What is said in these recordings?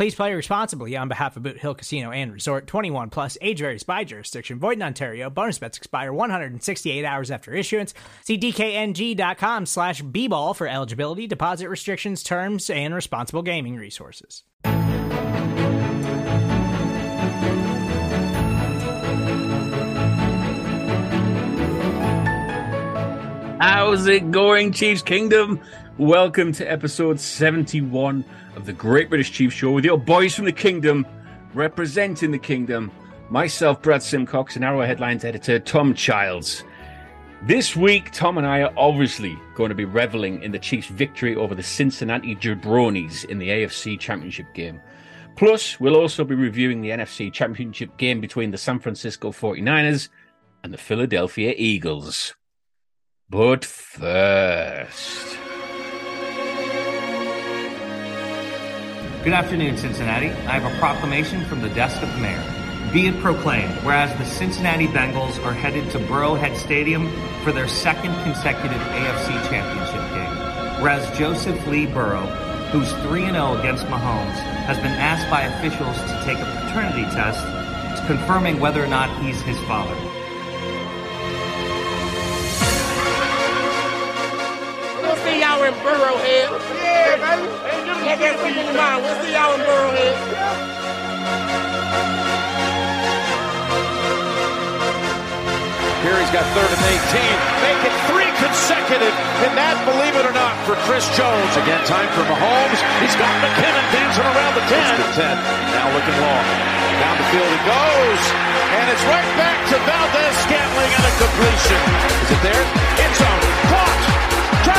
Please play responsibly on behalf of Boot Hill Casino and Resort 21 plus age varies by jurisdiction. Void in Ontario. Bonus bets expire 168 hours after issuance. See DKNG.com slash B ball for eligibility, deposit restrictions, terms, and responsible gaming resources. How's it going, Chiefs Kingdom? Welcome to episode 71 of the Great British Chiefs Show with your boys from the Kingdom, representing the Kingdom. Myself, Brad Simcox, and Arrow Headlines editor Tom Childs. This week, Tom and I are obviously going to be reveling in the Chiefs' victory over the Cincinnati Jabronis in the AFC Championship game. Plus, we'll also be reviewing the NFC Championship game between the San Francisco 49ers and the Philadelphia Eagles. But first. Good afternoon, Cincinnati. I have a proclamation from the desk of the mayor. Be it proclaimed, whereas the Cincinnati Bengals are headed to Burrowhead Stadium for their second consecutive AFC Championship game. Whereas Joseph Lee Burrow, who's 3 0 against Mahomes, has been asked by officials to take a paternity test confirming whether or not he's his father. We'll see y'all in Burrowhead. Yeah, that keep in mind. We'll see y'all in Burrowhead. Here he's got third and 18. Make it three consecutive. And that, believe it or not, for Chris Jones. Again, time for Mahomes. He's got McKinnon dancing around the 10. The 10. Now looking long. Down the field he goes. And it's right back to Valdez Scantling and a completion. Is it there? End zone.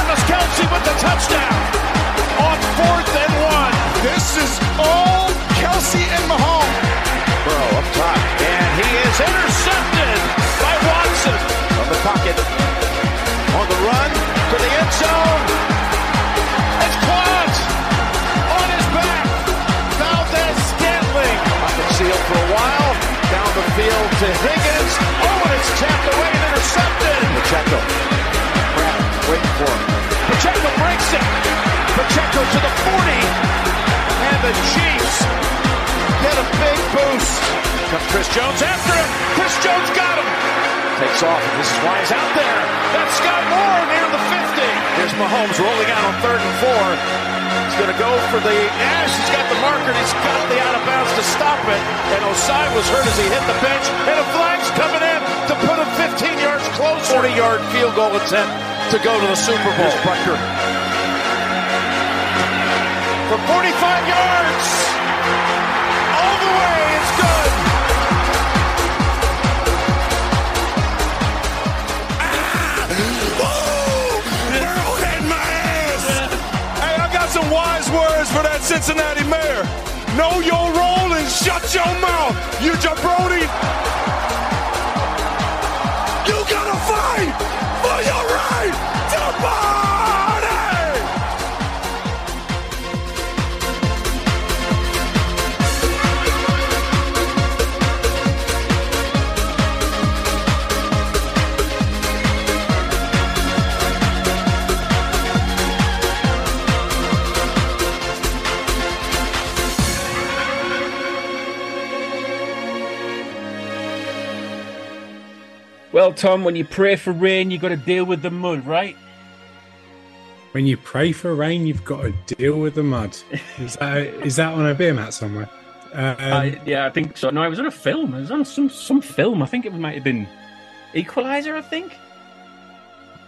Caught. Travis Kelce with the touchdown. On fourth and one. This is all Kelce and Mahomes. Burrow up top. And he is intercepted by Watson. From the pocket. On the run to the end zone. It's caught. On his back. Valdez Scantling. Pocket sealed for a while. Down the field to Higgins. Oh, and it's tapped away and intercepted. Pacheco. Pratt waiting for him. It. Pacheco to the 40. And the Chiefs get a big boost. Comes Chris Jones after him. Chris Jones got him. Takes off, and this is why he's out there. That's Skyy Moore near the 50. Here's Mahomes rolling out on third and four. He's going to go for the Ash. He's got the marker, he's got the out of bounds to stop it. And Ossai was hurt as he hit the bench. And a flag's coming in to put him 15 yards closer. 40 yard field goal attempt to go to the Super Bowl. Butker. For 45 yards. All the way. It's good. Ah! Hey, I got some wise words for that Cincinnati mayor. Know your role and shut your mouth, you jabroni. You gotta fight for your right to party. Well, Tom, when you pray for rain, you've got to deal with the mud, right? When you pray for rain, you've got to deal with the mud. Is that, is that on a beer mat somewhere? Um, I, yeah, I think so. No, it was on a film. It was on some some film. I think it might have been Equalizer. I think.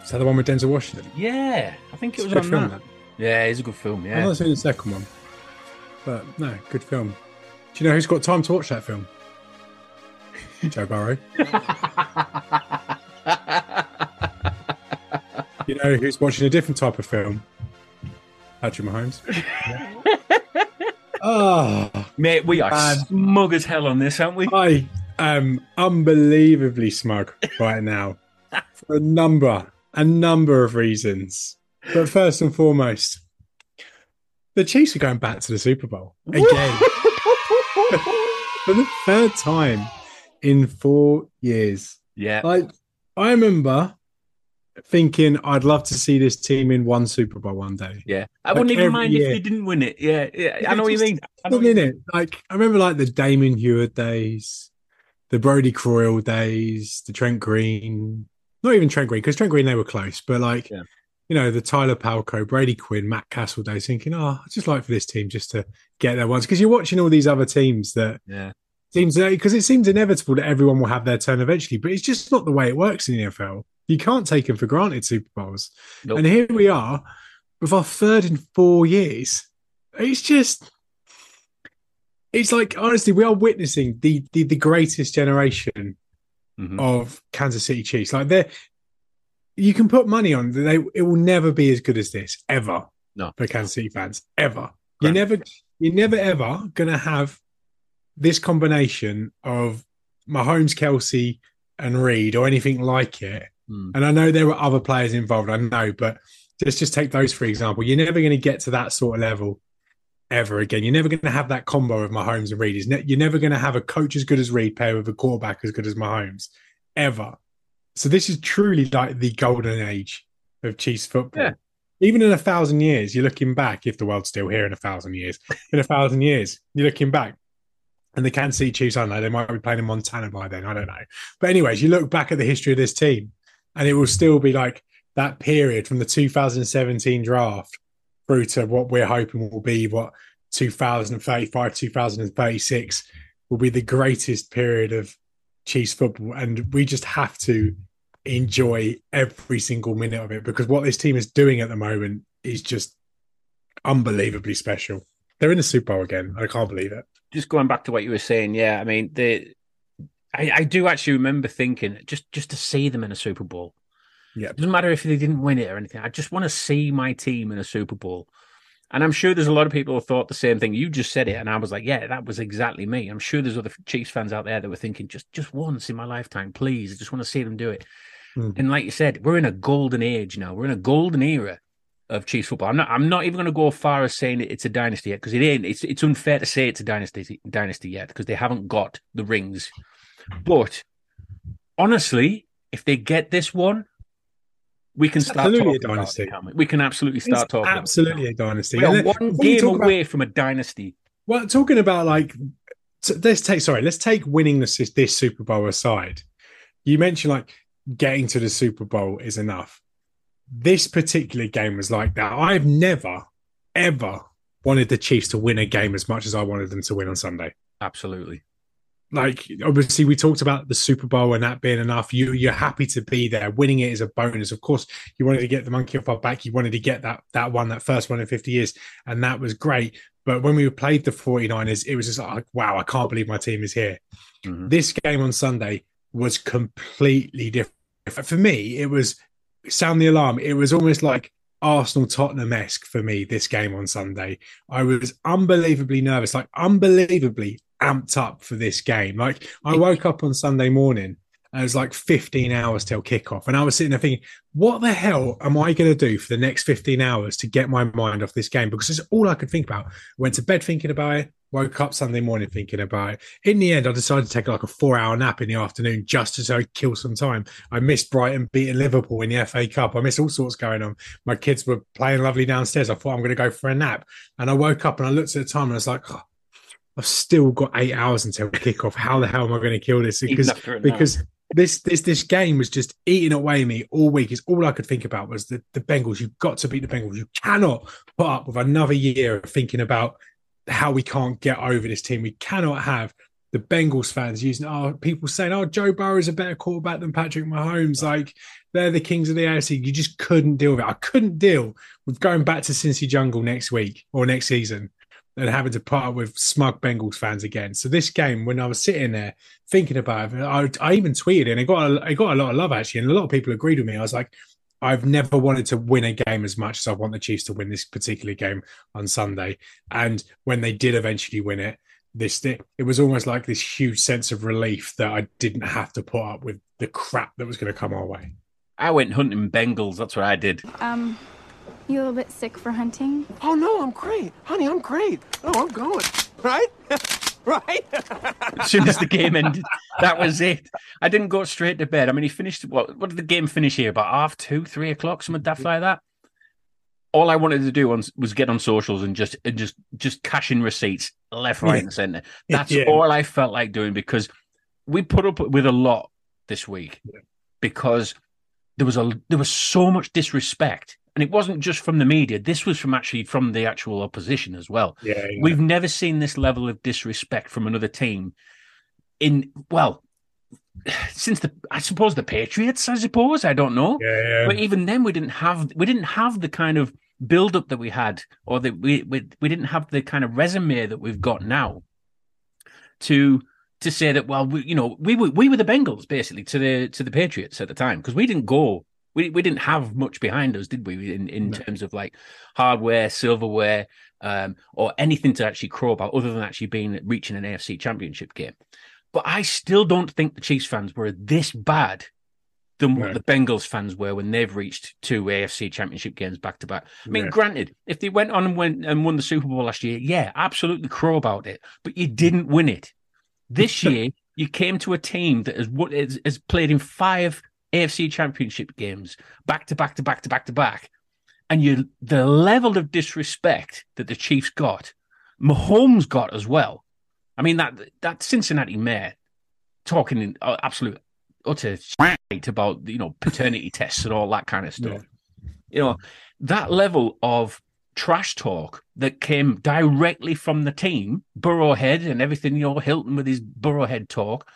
Is that the one with Denzel Washington? Yeah, I think it was on film, that. that. Yeah, it's a good film. Yeah. I've not seen the second one, but no, good film. Do you know who's got time to watch that film? Joe Burrow. You know who's watching a different type of film? Patrick Mahomes. oh, mate, we are Man. smug as hell on this, aren't we? I am unbelievably smug right now for a number, a number of reasons. But first and foremost, the Chiefs are going back to the Super Bowl again for the third time in four years. Yeah, Like, I remember thinking I'd love to see this team in one Super Bowl one day. yeah. I Like wouldn't even mind year. if they didn't win it. Yeah, yeah. I know what you mean. I know in it. Like I remember like the Damon Huard days, the Brodie Croyle days, the Trent Green. Not even Trent Green, because Trent Green they were close, but like Yeah. you know, the Tyler Palko, Brady Quinn, Matt Cassel days, thinking, oh, I'd just like for this team just to get there once. Because you're watching all these other teams that Yeah, seems because it seems inevitable that everyone will have their turn eventually, but it's just not the way it works in the NFL. You can't take them for granted Super Bowls. Nope. And here we are with our third in four years. It's just it's like honestly, we are witnessing the the, the greatest generation Mhm. of Kansas City Chiefs. Like they you can put money on that they it will never be as good as this ever. No. for Kansas City fans ever. Correct. You're never you're never ever gonna have this combination of Mahomes, Kelce, and Reid or anything like it. Hmm. And I know there were other players involved, I know, but let's just take those for example. You're never going to get to that sort of level ever again. You're never going to have that combo of Mahomes and Reid. You're never going to have a coach as good as Reid paired with a quarterback as good as Mahomes ever. So this is truly like the golden age of Chiefs football. Yeah. Even in a thousand years, you're looking back, if the world's still here in a thousand years, in a thousand years, you're looking back. And the Kansas City Chiefs, I don't know, they might be playing in Montana by then. I don't know. But, anyways, you look back at the history of this team, and it will still be like that period from the 2017 draft through to what we're hoping will be what 2035, 2036 will be the greatest period of Chiefs football. And we just have to enjoy every single minute of it because what this team is doing at the moment is just unbelievably special. They're in the Super Bowl again. I can't believe it. Just going back to what you were saying, yeah, I mean, the I, I do actually remember thinking just just to see them in a Super Bowl. Yeah. It doesn't matter if they didn't win it or anything. I just want to see my team in a Super Bowl. And I'm sure there's a lot of people who thought the same thing. You just said it, and I was like, yeah, that was exactly me. I'm sure there's other Chiefs fans out there that were thinking, just just once in my lifetime, please. I just want to see them do it. Mhm. And like you said, we're in a golden age now. We're in a golden era of Chiefs football. I'm not. I'm not even going to go as far as saying it's a dynasty yet because it ain't. It's it's unfair to say it's a dynasty dynasty yet because they haven't got the rings. But honestly, if they get this one, we can start absolutely a talking about dynasty. it, we? We can absolutely start It's talking. about it absolutely a dynasty. We are And one game talk about- away from a dynasty. Well, talking about like, let's take sorry, let's take winning this this Super Bowl aside. You mentioned like getting to the Super Bowl is enough. This particular game was like that. I've never, ever wanted the Chiefs to win a game as much as I wanted them to win on Sunday. Absolutely. Like obviously, we talked about the Super Bowl and that being enough. You you're happy to be there. Winning it is a bonus. Of course, you wanted to get the monkey off our back. You wanted to get that that one, that first one in 50 years, and that was great. But when we played the 49ers, it was just like, wow, I can't believe my team is here. Mhm. This game on Sunday was completely different. For me, it was sound the alarm. It was almost like Arsenal Tottenham esque for me, this game on Sunday. I was unbelievably nervous, like unbelievably amped up for this game. Like I woke up on Sunday morning and it was like 15 hours till kickoff. And I was sitting there thinking, what the hell am I going to do for the next 15 hours to get my mind off this game? Because it's all I could think about. Went to bed thinking about it, woke up Sunday morning thinking about it. In the end, I decided to take like a four hour nap in the afternoon just to so kill some time. I missed Brighton beating Liverpool in the FA Cup. I missed all sorts going on. My kids were playing lovely downstairs. I thought I'm going to go for a nap. And I woke up and I looked at the time and I was like, oh, I've still got eight hours until kickoff. How the hell am I going to kill this? Because after it now. because this this this game was just eating away me all week. Is all I could think about was the the Bengals. You've got to beat the Bengals. You cannot put up with another year of thinking about how we can't get over this team. We cannot have the Bengals fans using oh people saying oh Joe Burrow is a better quarterback than Patrick Mahomes like they're the kings of the AFC you just couldn't deal with it I couldn't deal with going back to Cincy Jungle next week or next season and having to part with smug Bengals fans again so this game when I was sitting there thinking about it I, I even tweeted and it got a, it got a lot of love actually and a lot of people agreed with me I was like I've never wanted to win a game as much as I want the Chiefs to win this particular game on Sunday and when they did eventually win it this it was almost like this huge sense of relief that I didn't have to put up with the crap that was going to come our way. I went hunting Bengals. That's what I did. Um, you a little bit sick for hunting? Oh no, I'm great, honey. I'm great. Oh, I'm going right, right. as soon as the game ended, that was it. I didn't go straight to bed. I mean, he finished. What? What did the game finish here? About half two, three o'clock, something daft like that all I wanted to do on, was get on socials and just and just just cash in receipts left, right, yeah. and center. That's yeah. all I felt like doing because we put up with a lot this week yeah. because there was a there was so much disrespect, and it wasn't just from the media. This was from actually from the actual opposition as well. Yeah, we've never seen this level of disrespect from another team in well since the I suppose the Patriots, I suppose I don't know, yeah, yeah. but even then we didn't have we didn't have the kind of build up that we had, or that we, we we didn't have the kind of resume that we've got now to to say that well we you know we were we were the Bengals basically to the to the Patriots at the time because we didn't go we we didn't have much behind us did we in in no. terms of like hardware silverware um, or anything to actually crow about other than actually being reaching an AFC championship game but I still don't think the Chiefs fans were this bad than what the Bengals fans were when they've reached two AFC championship games back to back. I mean, yeah. granted, if they went on and went and won the Super Bowl last year, yeah, absolutely crow about it. But you didn't win it. This year, you came to a team that has, has played in five AFC championship games back to back to back to back to back. And you the level of disrespect that the Chiefs got, Mahomes got as well. I mean that that Cincinnati mayor talking in uh, absolute utter shit about you know paternity tests and all that kind of stuff. Yeah. You know that level of trash talk that came directly from the team, Burrowhead and everything. You know Hilton with his Burrowhead talk.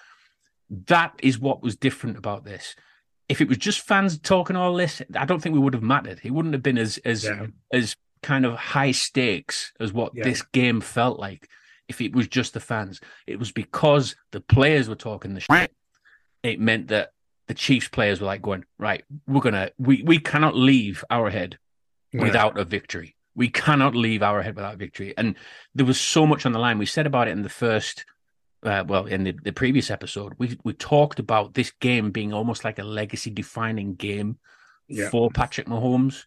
That is what was different about this. If it was just fans talking all this, I don't think we would have mattered. It wouldn't have been as as yeah. as kind of high stakes as what yeah. this game felt like. If it was just the fans, it was because the players were talking the shit it meant that the Chiefs players were like going, right, we're gonna we we cannot leave Arrowhead yeah. without a victory. We cannot leave our head without victory. And there was so much on the line. We said about it in the first uh, well, in the, the previous episode, we we talked about this game being almost like a legacy defining game yeah. for Patrick Mahomes.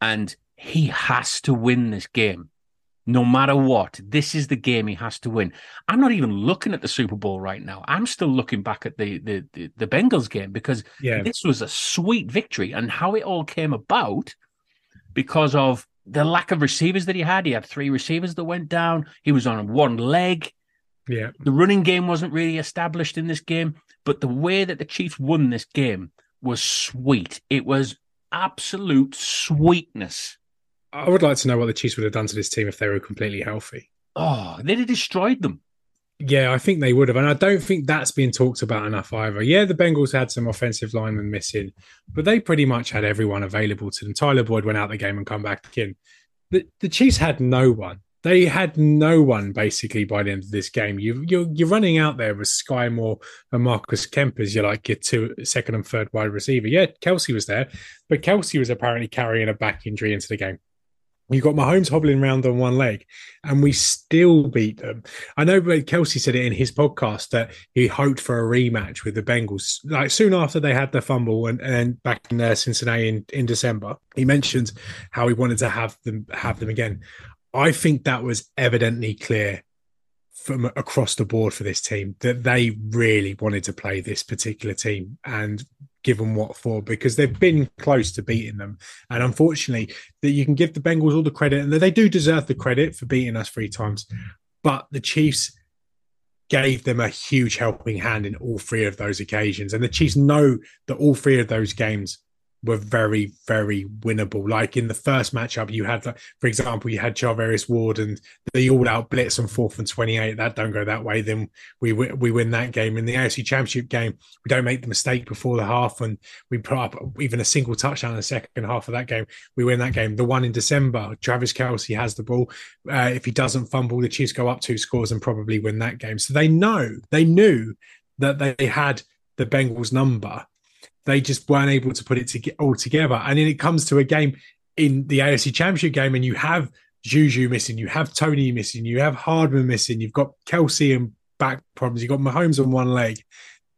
And he has to win this game no matter what, this is the game he has to win. I'm not even looking at the Super Bowl right now. I'm still looking back at the the the, the Bengals game because yeah. this was a sweet victory and how it all came about because of the lack of receivers that he had. He had three receivers that went down. He was on one leg. Yeah. The running game wasn't really established in this game, but the way that the Chiefs won this game was sweet. It was absolute sweetness I would like to know what the Chiefs would have done to this team if they were completely healthy. Oh, they'd have destroyed them. Yeah, I think they would have. And I don't think that's been talked about enough either. Yeah, the Bengals had some offensive linemen missing, but they pretty much had everyone available to them. Tyler Boyd went out the game and come back in. The, the Chiefs had no one. They had no one basically by the end of this game. You, you're, you're running out there with Skyy Moore and Marcus Kemp as you're like your two, second and third wide receiver. Yeah, Kelce was there, but Kelce was apparently carrying a back injury into the game. You got Mahomes hobbling around on one leg, and we still beat them. I know Kelce said it in his podcast that he hoped for a rematch with the Bengals. Like soon after they had the fumble and, and back in uh, Cincinnati in, in December, he mentioned how he wanted to have them have them again. I think that was evidently clear from across the board for this team that they really wanted to play this particular team and give them what for because they've been close to beating them. And unfortunately, that you can give the Bengals all the credit, and they do deserve the credit for beating us three times. But the Chiefs gave them a huge helping hand in all three of those occasions. And the Chiefs know that all three of those games were very, very winnable. Like in the first matchup, you had, for example, you had Charvarius Ward and the all-out blitz on fourth and twenty-eight. That don't go that way. Then we we win that game. In the AFC Championship game, we don't make the mistake before the half, and we put up even a single touchdown in the second half of that game. We win that game. The one in December, Travis Kelce has the ball. Uh, if he doesn't fumble, the Chiefs go up two scores and probably win that game. So they know, they knew that they had the Bengals number they just weren't able to put it to all together. And then it comes to a game in the AFC Championship game, and you have Juju missing, you have Toney missing, you have Hardman missing, you've got Kelce and back problems, you've got Mahomes on one leg,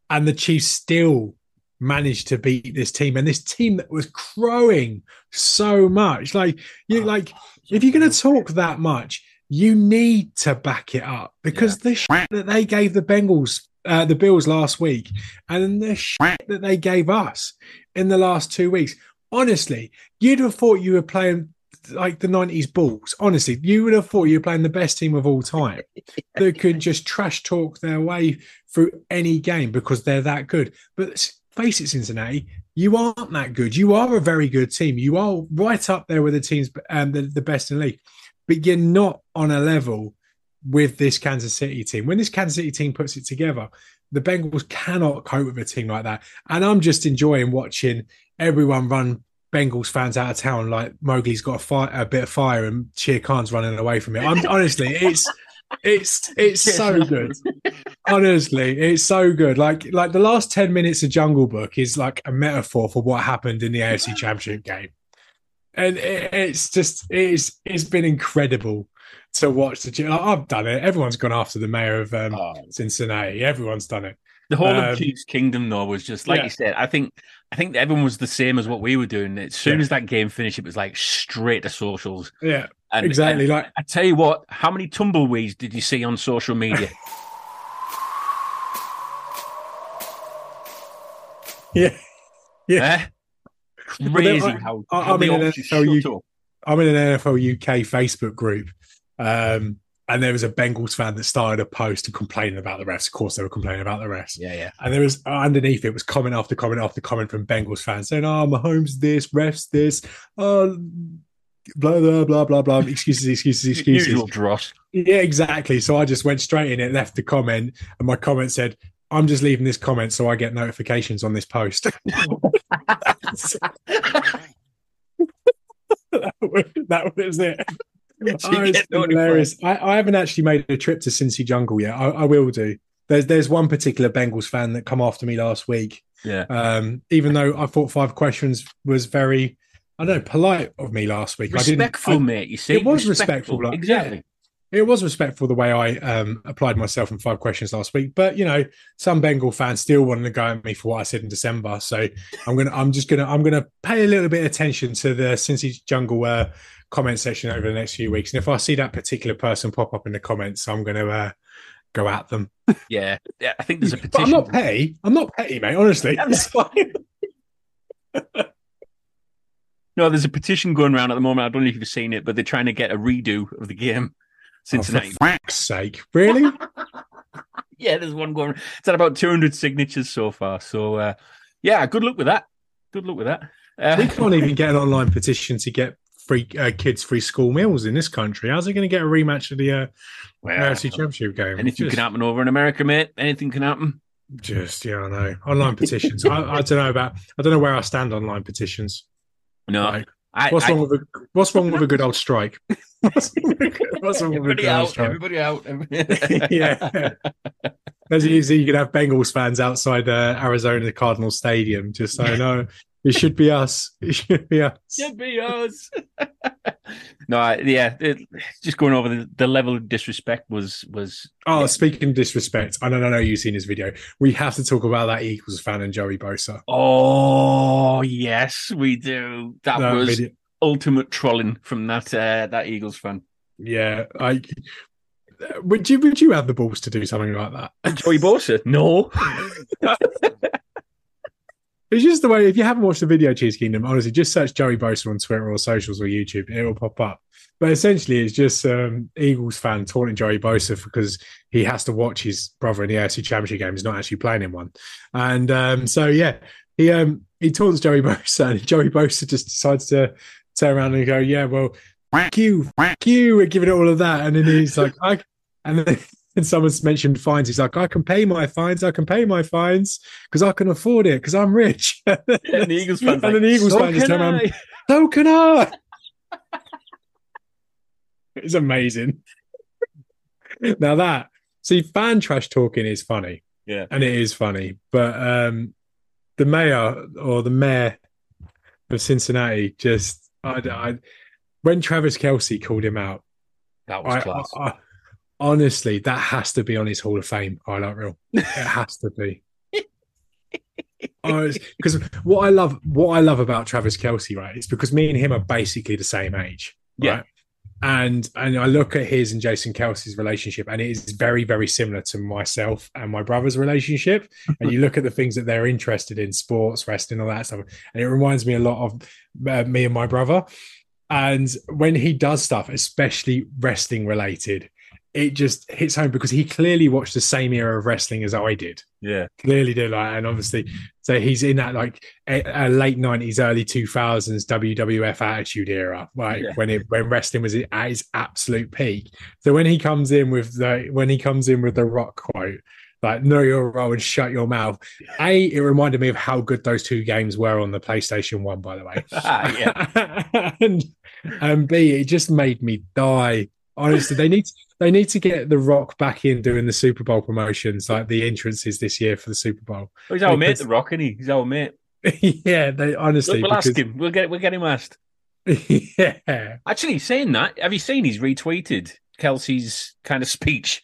and the Chiefs still managed to beat this team and this team that was crowing so much. Like you, oh, like if you're going to talk that much, you need to back it up because yeah. the shit that they gave the Bengals uh, the Bills last week and the shit that they gave us in the last two weeks. Honestly, you'd have thought you were playing like the 90s Bulls. Honestly, you would have thought you were playing the best team of all time that could just trash talk their way through any game because they're that good. But face it, Cincinnati, you aren't that good. You are a very good team. You are right up there with the teams, um, the, the best in the league, but you're not on a level with this Kansas City team. When this Kansas City team puts it together, the Bengals cannot cope with a team like that. And I'm just enjoying watching everyone run Bengals fans out of town like Mowgli's got a, fire, a bit of fire and Shere Khan's running away from it. I'm honestly, it's it's it's so good. Honestly, it's so good. Like like the last 10 minutes of Jungle Book is like a metaphor for what happened in the AFC Championship game. And it, it's just it's it's been incredible to watch the. Like, I've done it. Everyone's gone after the mayor of um, oh. Cincinnati. Everyone's done it. The whole um, of Chiefs Kingdom, though, was just like yeah. you said. I think I think everyone was the same as what we were doing. As soon yeah. as that game finished, it was like straight to socials. Yeah, and, exactly. And like I tell you what, how many tumbleweeds did you see on social media? yeah, yeah. Eh? Crazy how, I, how I'm in an NFL UK, I'm in an NFL UK Facebook group, um, and there was a Bengals fan that started a post and complaining about the refs. Of course, they were complaining about the refs. Yeah, yeah. And there was underneath it was comment after comment after comment from Bengals fans saying, "Oh, Mahomes this, refs this, oh, blah blah blah blah blah." Excuses, excuses, excuses. Usual dross. Yeah, exactly. So I just went straight in it, left the comment, and my comment said, "I'm just leaving this comment so I get notifications on this post." that was it. Oh, hilarious. I, I, haven't actually made a trip to Cincy Jungle yet. I, I, will do. There's there's one particular Bengals fan that come after me last week. Yeah. Um, even though I thought five questions was very, I don't know, polite of me last week. Respectful, I mate. You see, it was respectful. respectful like, exactly. It was respectful the way I um, applied myself in five questions last week. But you know, some Bengal fans still wanted to go at me for what I said in December. So I'm gonna, I'm just gonna, I'm gonna pay a little bit of attention to the Cincy Jungle uh, comment section over the next few weeks. And if I see that particular person pop up in the comments, I'm gonna uh, go at them. Yeah, yeah. I think there's a petition. I'm not petty. I'm not petty, mate. Honestly, it's fine. No, there's a petition going around at the moment. I don't know if you've seen it, but they're trying to get a redo of the game. Cincinnati. Oh, for sake, really? yeah, there's one going. It's at about 200 signatures so far. So, uh, yeah, good luck with that. Good luck with that. Uh, we can't even get an online petition to get free uh, kids free school meals in this country. How's it going to get a rematch of the uh, well, AFC Championship game? Anything just, can happen over in America, mate. Anything can happen. Just yeah, I know. Online petitions. I, I, don't know about. I don't know where I stand online petitions. No, like, I, what's wrong I, with a What's wrong with a good old strike? what's, wrong with a good out, old strike? Everybody out. yeah. As you see, you can have Bengals fans outside uh, Arizona Cardinal Stadium. Just so I know, it should be us. It should be us. Should be us. no, I, yeah, it, just going over the, the, level of disrespect was was. Oh, yeah. speaking of disrespect, I don't know you've seen this video. We have to talk about that Eagles fan and Joey Bosa. Oh yes, we do. That, that was video. ultimate trolling from that uh, that Eagles fan. Yeah, I would you would you have the balls to do something like that? Joey Bosa? No. It's just the way, if you haven't watched the video Chiefs Kingdom, honestly, just search Joey Bosa on Twitter or socials or YouTube, it will pop up. But essentially, it's just um, Eagles fan taunting Joey Bosa because he has to watch his brother in the AFC Championship game. He's not actually playing in one. And um, so, yeah, he um, he taunts Joey Bosa, and Joey Bosa just decides to turn around and go, "Yeah, well, fuck you, fuck you," and giving it all of that, and then he's like, "I," and then. And someone's mentioned fines. He's like, I can pay my fines. I can pay my fines because I can afford it because I'm rich. And the Eagles fans, and like, the Eagles "So fans just can around. So can I. it's amazing. now that see, fan trash talking is funny. Yeah. and it is funny. But um, the mayor or the mayor of Cincinnati just, I, I, when Travis Kelce called him out, That was I, class. I- honestly, that has to be on his Hall of Fame highlight reel. It has to be. Because what I love, what I love about Travis Kelce, right, is because me and him are basically the same age, Yeah. right? And and I look at his and Jason Kelce's relationship, and it is very, very similar to myself and my brother's relationship. and you look at the things that they're interested in, sports, wrestling, all that stuff, and it reminds me a lot of uh, me and my brother. And when he does stuff, especially wrestling related, it just hits home because he clearly watched the same era of wrestling as I did. yeah. Clearly did, like, and obviously, so he's in that like a, a late nineties, early two thousands WWF Attitude Era, right? Yeah. When it when wrestling was at its absolute peak. So when he comes in with the when he comes in with the Rock quote, like "Know your role and shut your mouth." A, it reminded me of how good those two games were on the PlayStation One, by the way. and and B, it just made me die. Honestly, they need to, they need to get the Rock back in doing the Super Bowl promotions, like the entrances this year for the Super Bowl. Oh, he's our mate, The Rock, isn't he? He's our mate. yeah, they honestly. Look, we'll ask him. We'll get we'll get him asked. yeah, Actually, saying that, have you seen he's retweeted Kelce's kind of speech?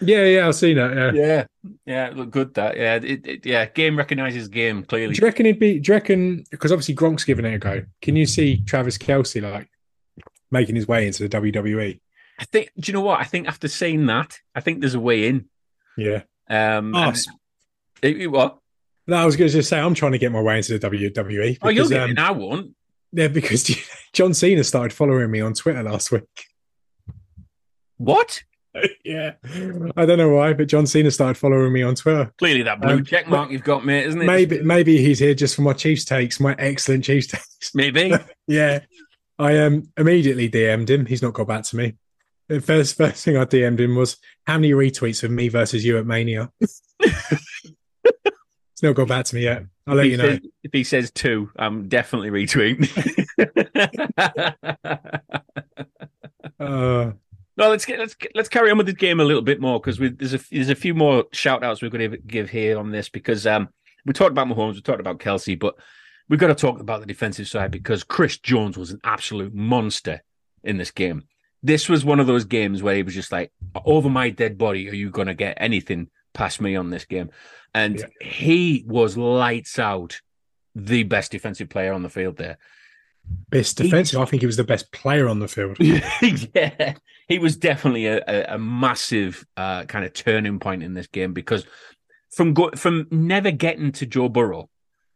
yeah, yeah. I've seen that. Yeah. Yeah, yeah, it looked good. That yeah, it, it, yeah. Game recognizes game clearly. Do you reckon it'd be? Do you reckon? Because obviously Gronk's giving it a go. Can you see Travis Kelce like making his way into the? WWE? I think. Do you know what? I think after saying that, I think there's a way in. Yeah. Um, Oh, it- it- what? no, I was going to just say I'm trying to get my way into the WWE. Oh, because, get um, in. I won't. Yeah, because John Cena started following me on Twitter last week. What? yeah, I don't know why, but John Cena started following me on Twitter. Clearly, that blue Um, check mark you've got, mate, isn't it? Maybe, maybe he's here just for my Chiefs takes, my excellent Chiefs takes. Maybe. yeah, I um immediately DM'd him. He's not got back to me. The first first thing I DM'd him was how many retweets of me versus you at Mania. It's not got back to me yet. I'll let you know. says, if he says two, I'm definitely retweeting. Uh, No, let's get let's let's carry on with the game a little bit more because there's a there's a few more shout outs we're going to give here on this because um we talked about Mahomes, we talked about Kelce, but we've got to talk about the defensive side because Chris Jones was an absolute monster in this game. This was one of those games where he was just like, over my dead body, are you going to get anything past me on this game? And Yeah. he was lights out, the best defensive player on the field there. best defensive. I think he was the best player on the field. yeah, he was definitely a, a, a massive uh, kind of turning point in this game because from go- from never getting to Joe Burrow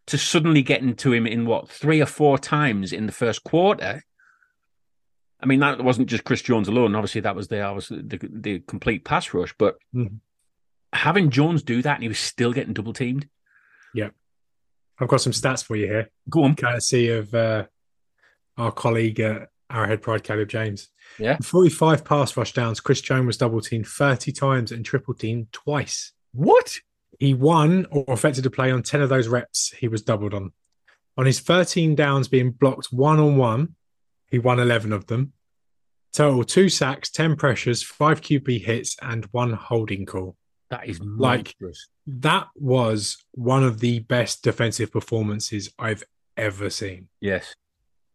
to suddenly getting to him in what three or four times in the first quarter. I mean, that wasn't just Chris Jones alone. Obviously, that was the obviously the, the complete pass rush. But Mhm. having Jones do that and he was still getting double teamed. Yeah, I've got some stats for you here, Go on. courtesy of uh, our colleague at Arrowhead Pride, Caleb James. Yeah. 45 pass rush downs. Chris Jones was double teamed 30 times and triple teamed twice. What? He won or affected a play on 10 of those reps he was doubled on. On his 13 downs being blocked one on one, he won 11 of them. Total two sacks, 10 pressures, five QB hits, and one holding call. That is Like- monstrous. That was one of the best defensive performances I've ever seen. yes,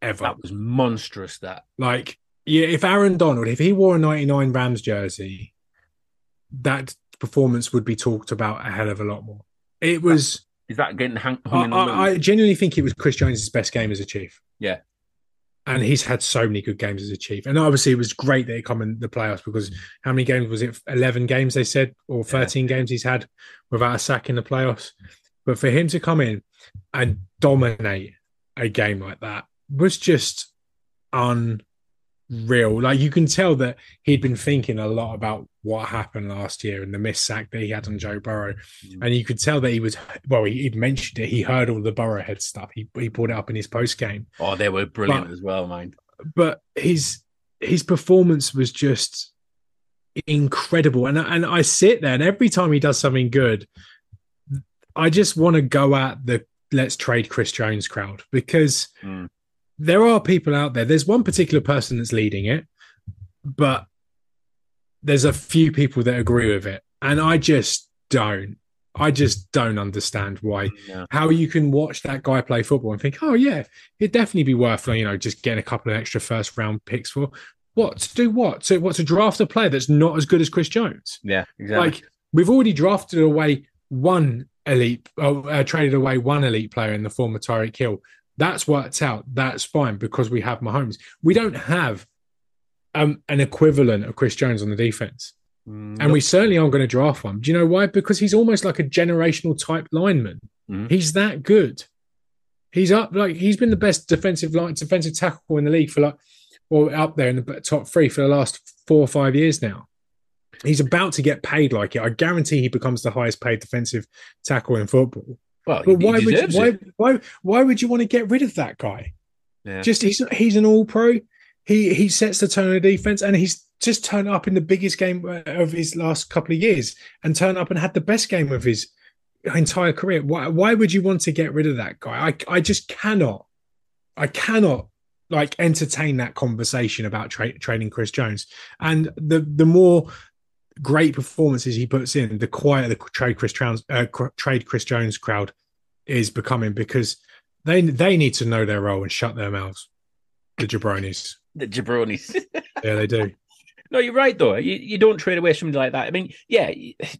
Ever. that was monstrous. That Like, yeah, if Aaron Donald, if he wore a 99 Rams jersey, that performance would be talked about a hell of a lot more. It was, is that getting hung, I, hung in the? I, I genuinely think it was Chris Jones' best game as a Chief. Yeah. And he's had so many good games as a Chief. And obviously, it was great that he come in the playoffs because mm. how many games was it? 11 games, they said, or 13 games he's had without a sack in the playoffs. But for him to come in and dominate a game like that was just real. Like you can tell that he'd been thinking a lot about what happened last year and the miss sack that he had on Joe Burrow, Mm. and you could tell that he was. Well, he, he mentioned it. He heard all the Burrowhead stuff. He he brought it up in his post game. Oh, they were brilliant But- as well, mind. But his his performance was just incredible, and and I sit there, and every time he does something good, I just want to go at the let's trade Chris Jones crowd because Mm. There are people out there. There's one particular person that's leading it, but there's a few people that agree with it, and I just don't. I just don't understand why Yeah. how you can watch that guy play football and think, oh yeah, it'd definitely be worth you know just getting a couple of extra first round picks for what to do what to what to draft a player that's not as good as Chris Jones. Yeah, exactly. Like we've already drafted away one elite, oh, uh, traded away one elite player in the form of Tyreek Hill. That's worked out. That's fine because we have Mahomes. We don't have um, an equivalent of Chris Jones on the defense. Mm, And we certainly aren't going to draft one. Do you know why? Because he's almost like a generational type lineman. Mhm. He's that good. He's up like he's been the best defensive line defensive tackle in the league for like or up there in the top three for the last four or five years now. He's about to get paid like it. I guarantee he becomes the highest paid defensive tackle in football. Well, But why would you, why, why why would you want to get rid of that guy? Yeah. Just he's he's an all pro. He he sets the tone of defense, and he's just turned up in the biggest game uh, of his last couple of years, and turned up and had the best game of his entire career. Why why would you want to get rid of that guy? I I just cannot, I cannot like entertain that conversation about tra- trading Chris Jones. And the the more great performances he puts in, the quieter the trade Chris Jones uh, trade Chris Jones crowd is becoming because they they need to know their role and shut their mouths. The jabronis, The jabronis. yeah, they do. No, you're right though. You, you don't trade away somebody like that. I mean, yeah,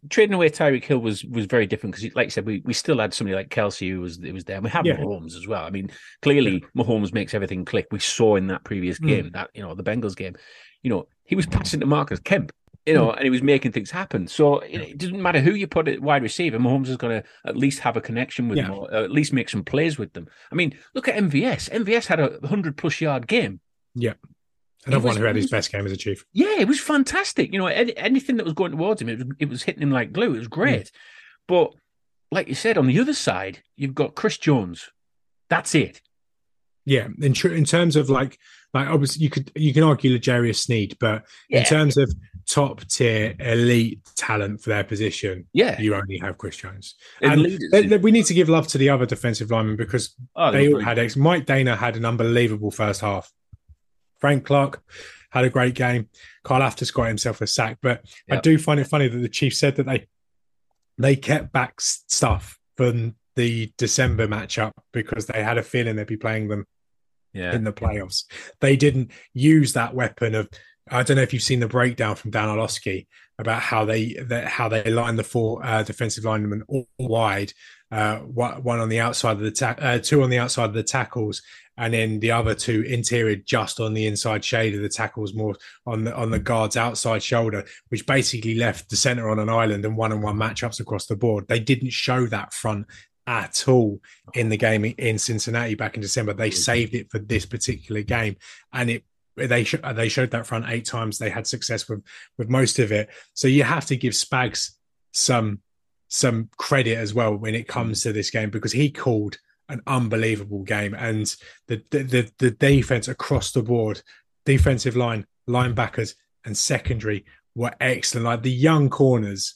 trading away Tyreek Hill was was very different because, like I said, we, we still had somebody like Kelce who was it was there. We have Yeah. Mahomes as well. I mean, clearly Mahomes makes everything click. We saw in that previous Mm. game that you know the Bengals game, you know, he was passing to Marcus Kemp, you know, hmm. and he was making things happen. So it doesn't matter who you put at wide receiver. Mahomes is going to at least have a connection with Yeah. them, or at least make some plays with them. I mean, look at MVS. MVS had a hundred plus yard game. Yeah, He another one who had his best game as a chief. Yeah, it was fantastic. You know, anything that was going towards him, it was, it was hitting him like glue. It was hmm. great. But like you said, on the other side, you've got Chris Jones. That's it. Yeah, in tr- in terms of like like obviously you could you can argue L'Jarius Sneed, but Yeah. in terms of top tier elite talent for their position, Yeah. you only have Chris Jones. And And leaders. th- th- we need to give love to the other defensive linemen because Oh, they all had ex. Mike Danna had an unbelievable first half. Frank Clark had a great game. Karlaftis got himself a sack, but I do find it funny that the Chiefs said that they they kept back stuff from the December matchup because they had a feeling they'd be playing them yeah. in the playoffs. They didn't use that weapon of. I don't know if you've seen the breakdown from Dan Orlovsky about how they that how they line the four uh, defensive linemen all wide, uh, one one on the outside of the ta- uh, two on the outside of the tackles, and then the other two interior just on the inside shade of the tackles, more on the on the guard's outside shoulder, which basically left the center on an island and one on one matchups across the board. They didn't show that front at all in the game in Cincinnati back in December. They saved it for this particular game, and it they sh- uh, they showed that front eight times. They had success with with most of it. So you have to give Spags some some credit as well when it comes mm. to this game because he called an unbelievable game and the the the, the defense across the board, defensive line, linebackers, and secondary were excellent. Like the young corners.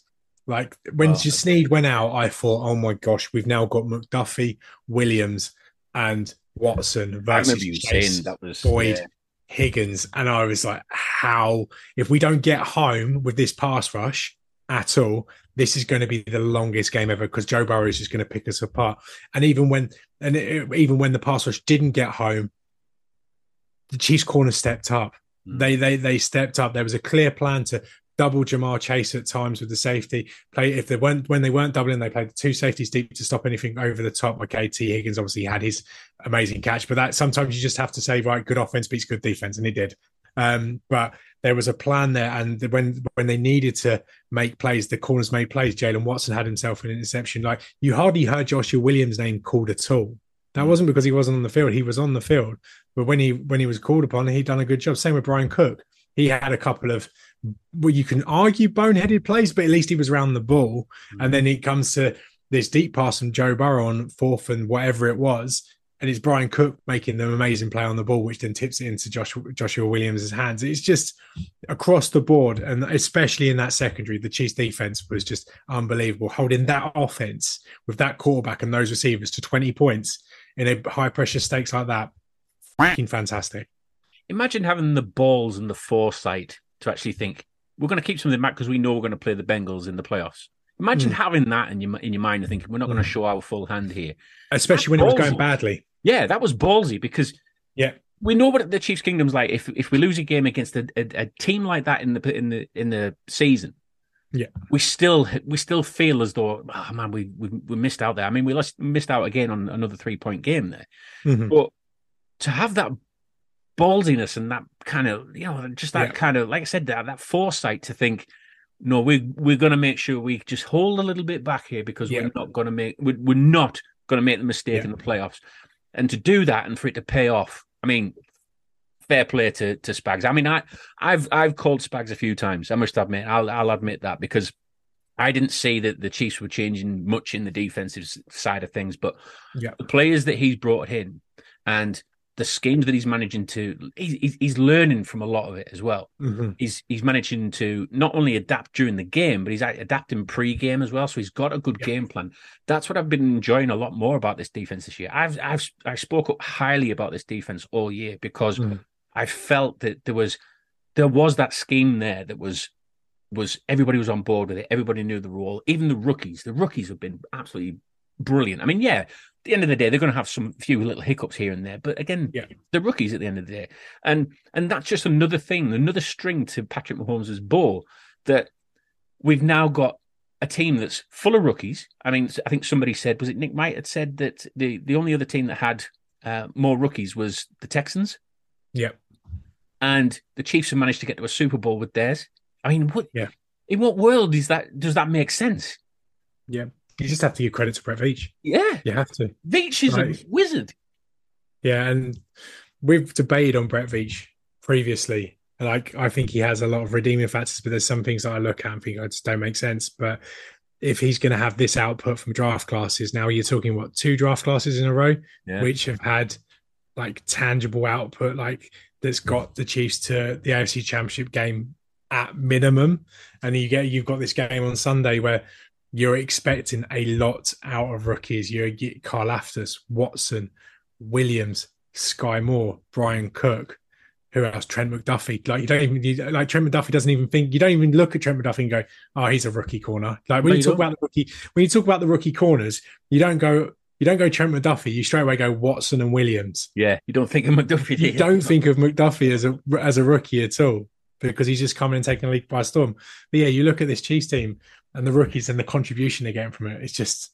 Like when Oh. Sneed went out, I thought, oh my gosh, we've now got McDuffie, Williams, and Watson I versus remember you Chase, saying that was Boyd, yeah. Higgins, and I was like, how if we don't get home with this pass rush at all, this is going to be the longest game ever because Joe Burrow is just going to pick us apart. And even when and it, even when the pass rush didn't get home, the Chiefs corner stepped up. Mm. They they they stepped up. There was a clear plan to double Ja'Marr Chase at times with the safety. Play if they weren't when they weren't doubling, they played the two safeties deep to stop anything over the top. Okay, Tee Higgins obviously had his amazing catch, but that sometimes you just have to say right, good offense beats good defense, and he did. Um, but there was a plan there, and when when they needed to make plays, the corners made plays. Jaylen Watson had himself an interception. Like you hardly heard Joshua Williams' name called at all. That wasn't because he wasn't on the field. He was on the field, but when he when he was called upon, he'd done a good job. Same with Bryan Cook. He had a couple of well, you can argue boneheaded plays, but at least he was around the ball. Mm. And then it comes to this deep pass from Joe Burrow on fourth and whatever it was, and it's Bryan Cook making the amazing play on the ball, which then tips it into Joshua, Joshua Williams' hands. It's just across the board, and especially in that secondary, the Chiefs' defense was just unbelievable. Holding that offense with that quarterback and those receivers to 20 points in a high pressure stakes like that, fucking fantastic. Imagine having the balls and the foresight to actually think we're going to keep something back because we know we're going to play the Bengals in the playoffs. Imagine Mm. having that in your in your mind and thinking we're not going to Mm. show our full hand here. Especially when it was going badly. Yeah, that was ballsy because Yeah. we know what the Chiefs' kingdom's like. If if we lose a game against a, a, a team like that in the in the in the season, Yeah. we still we still feel as though oh man we we, we missed out there. I mean we lost, missed out again on another three point game there. Mhm. But to have that ballsiness and that kind of you know just that Yeah. kind of like I said that that foresight to think no we we're going to make sure we just hold a little bit back here because Yeah. we're not going to make we're, we're not going to make the mistake Yeah. in the playoffs and to do that and for it to pay off I mean fair play to to Spags I mean I I've I've called Spags a few times I must admit I'll I'll admit that because I didn't see that the Chiefs were changing much in the defensive side of things but Yeah. the players that he's brought in and the schemes that he's managing to he's, he's- learning from a lot of it as well. Mhm. he's he's managing to not only adapt during the game but he's adapting pre-game as well. So he's got a good game plan. That's what i've been enjoying a lot more about this defense this year. I've i've i spoke up highly about this defense all year because Mhm. i felt that there was there was that scheme there that was was everybody was on board with it. Everybody knew the role. Even the rookies the rookies have been absolutely brilliant. I mean yeah the end of the day they're going to have some few little hiccups here and there but again Yeah. the rookies at the end of the day and and that's just another thing another string to patrick mahomes' bow that we've now got a team that's full of rookies i mean i think somebody said was it Nick Wright had said that the the only other team that had uh, more rookies was the texans Yeah. and the chiefs have managed to get to a super bowl with theirs i mean what Yeah. in what world is that does that make sense Yeah. You just have to give credit to Brett Veach. yeah You have to. Veach is Right. a wizard Yeah, and we've debated on Brett Veach previously. Like, I think he has a lot of redeeming factors, but there's some things that I look at and think oh, I just don't make sense. But if he's going to have this output from draft classes, now you're talking what two draft classes in a row, Yeah. which have had like tangible output, like that's got the Chiefs to the AFC Championship game at minimum, and you get you've got this game on Sunday where you're expecting a lot out of rookies. You get Karlaftis, Watson, Williams, Skyy Moore, Bryan Cook, who else? Trent McDuffie. Like you don't even you, like Trent McDuffie doesn't even think you don't even look at Trent McDuffie and go, "Oh, he's a rookie corner." Like when No, you you talk don't. about the rookie, when you talk about the rookie corners, you don't go, you don't go Trent McDuffie. You straight away go Watson and Williams. yeah you don't think of mcduffie do You don't think of McDuffie as a as a rookie at all because he's just coming and taking the league by storm. But yeah, you look at this Chiefs team and the rookies and the contribution they're getting from it. It's just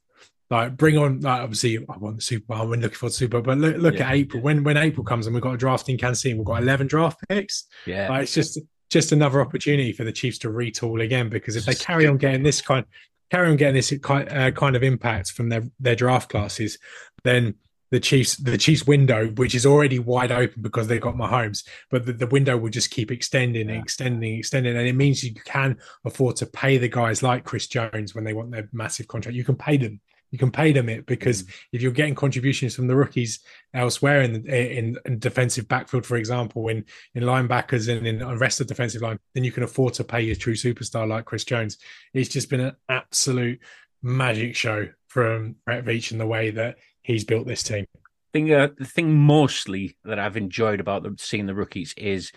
like bring on. Like obviously, I want the Super Bowl. We're looking for the Super Bowl. But look, look Yeah, at April when when April comes and we've got a draft in Kansas City. We've got eleven draft picks. yeah Like, it's just just another opportunity for the Chiefs to retool again because if they carry on getting this kind carry on getting this kind uh, kind of impact from their their draft classes, then the Chiefs the Chiefs window, which is already wide open because they've got Mahomes, but the, the window will just keep extending and extending, extending, and it means you can afford to pay the guys like Chris Jones when they want their massive contract. You can pay them. You can pay them it because mm. if you're getting contributions from the rookies elsewhere in in, in defensive backfield, for example, in in linebackers and in the rest of the defensive line, then you can afford to pay your true superstar like Chris Jones. It's just been an absolute magic show from Brett Veach in the way that he's built this team. thing uh, the thing mostly that I've enjoyed about the, seeing the rookies is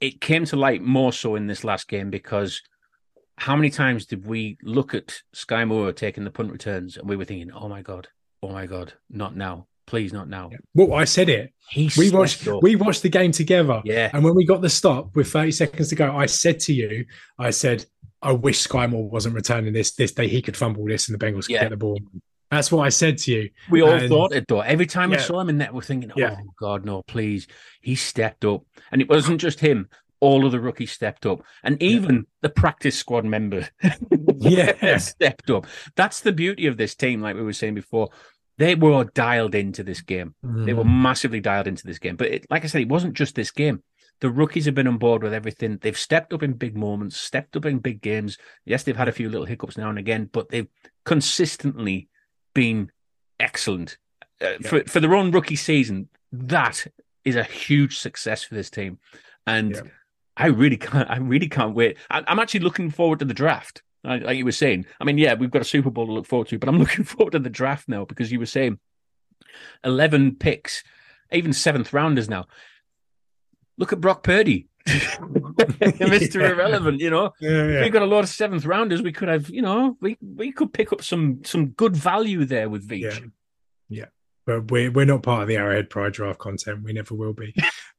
it came to light more so in this last game because how many times did we look at Skyy Moore taking the punt returns and we were thinking, oh my god, oh my god, not now, please not now. Well, I said it. He We watched up. we watched the game together. Yeah. And when we got the stop with 30 seconds to go, I said to you, I said, I wish Skyy Moore wasn't returning this this day. He could fumble this and the Bengals could Yeah. get the ball. That's what I said to you. We all And- thought it though. Every time we Yeah. saw him in that, we're thinking, Yeah. "Oh God, no! Please!" He stepped up, and it wasn't just him. All of the rookies stepped up, and even the practice squad member, Yeah. stepped up. That's the beauty of this team. Like we were saying before, they were dialed into this game. Mm. They were massively dialed into this game. But it, like I said, it wasn't just this game. The rookies have been on board with everything. They've stepped up in big moments, stepped up in big games. Yes, they've had a few little hiccups now and again, but they've consistently been excellent. Uh, For for their own rookie season, that is a huge success for this team, and Yeah. I really can't. I really can't wait. I, I'm actually looking forward to the draft. Like like you were saying, I mean, yeah, we've got a Super Bowl to look forward to, but I'm looking forward to the draft now because you were saying 11 picks, even seventh rounders now. Look at Brock Purdy, Mr. Yeah. Irrelevant. You know, Yeah, yeah. we got a lot of seventh rounders. We could have, you know, we we could pick up some some good value there with Veach. Yeah. Yeah. But we're we're not part of the Arrowhead Pride draft content. We never will be.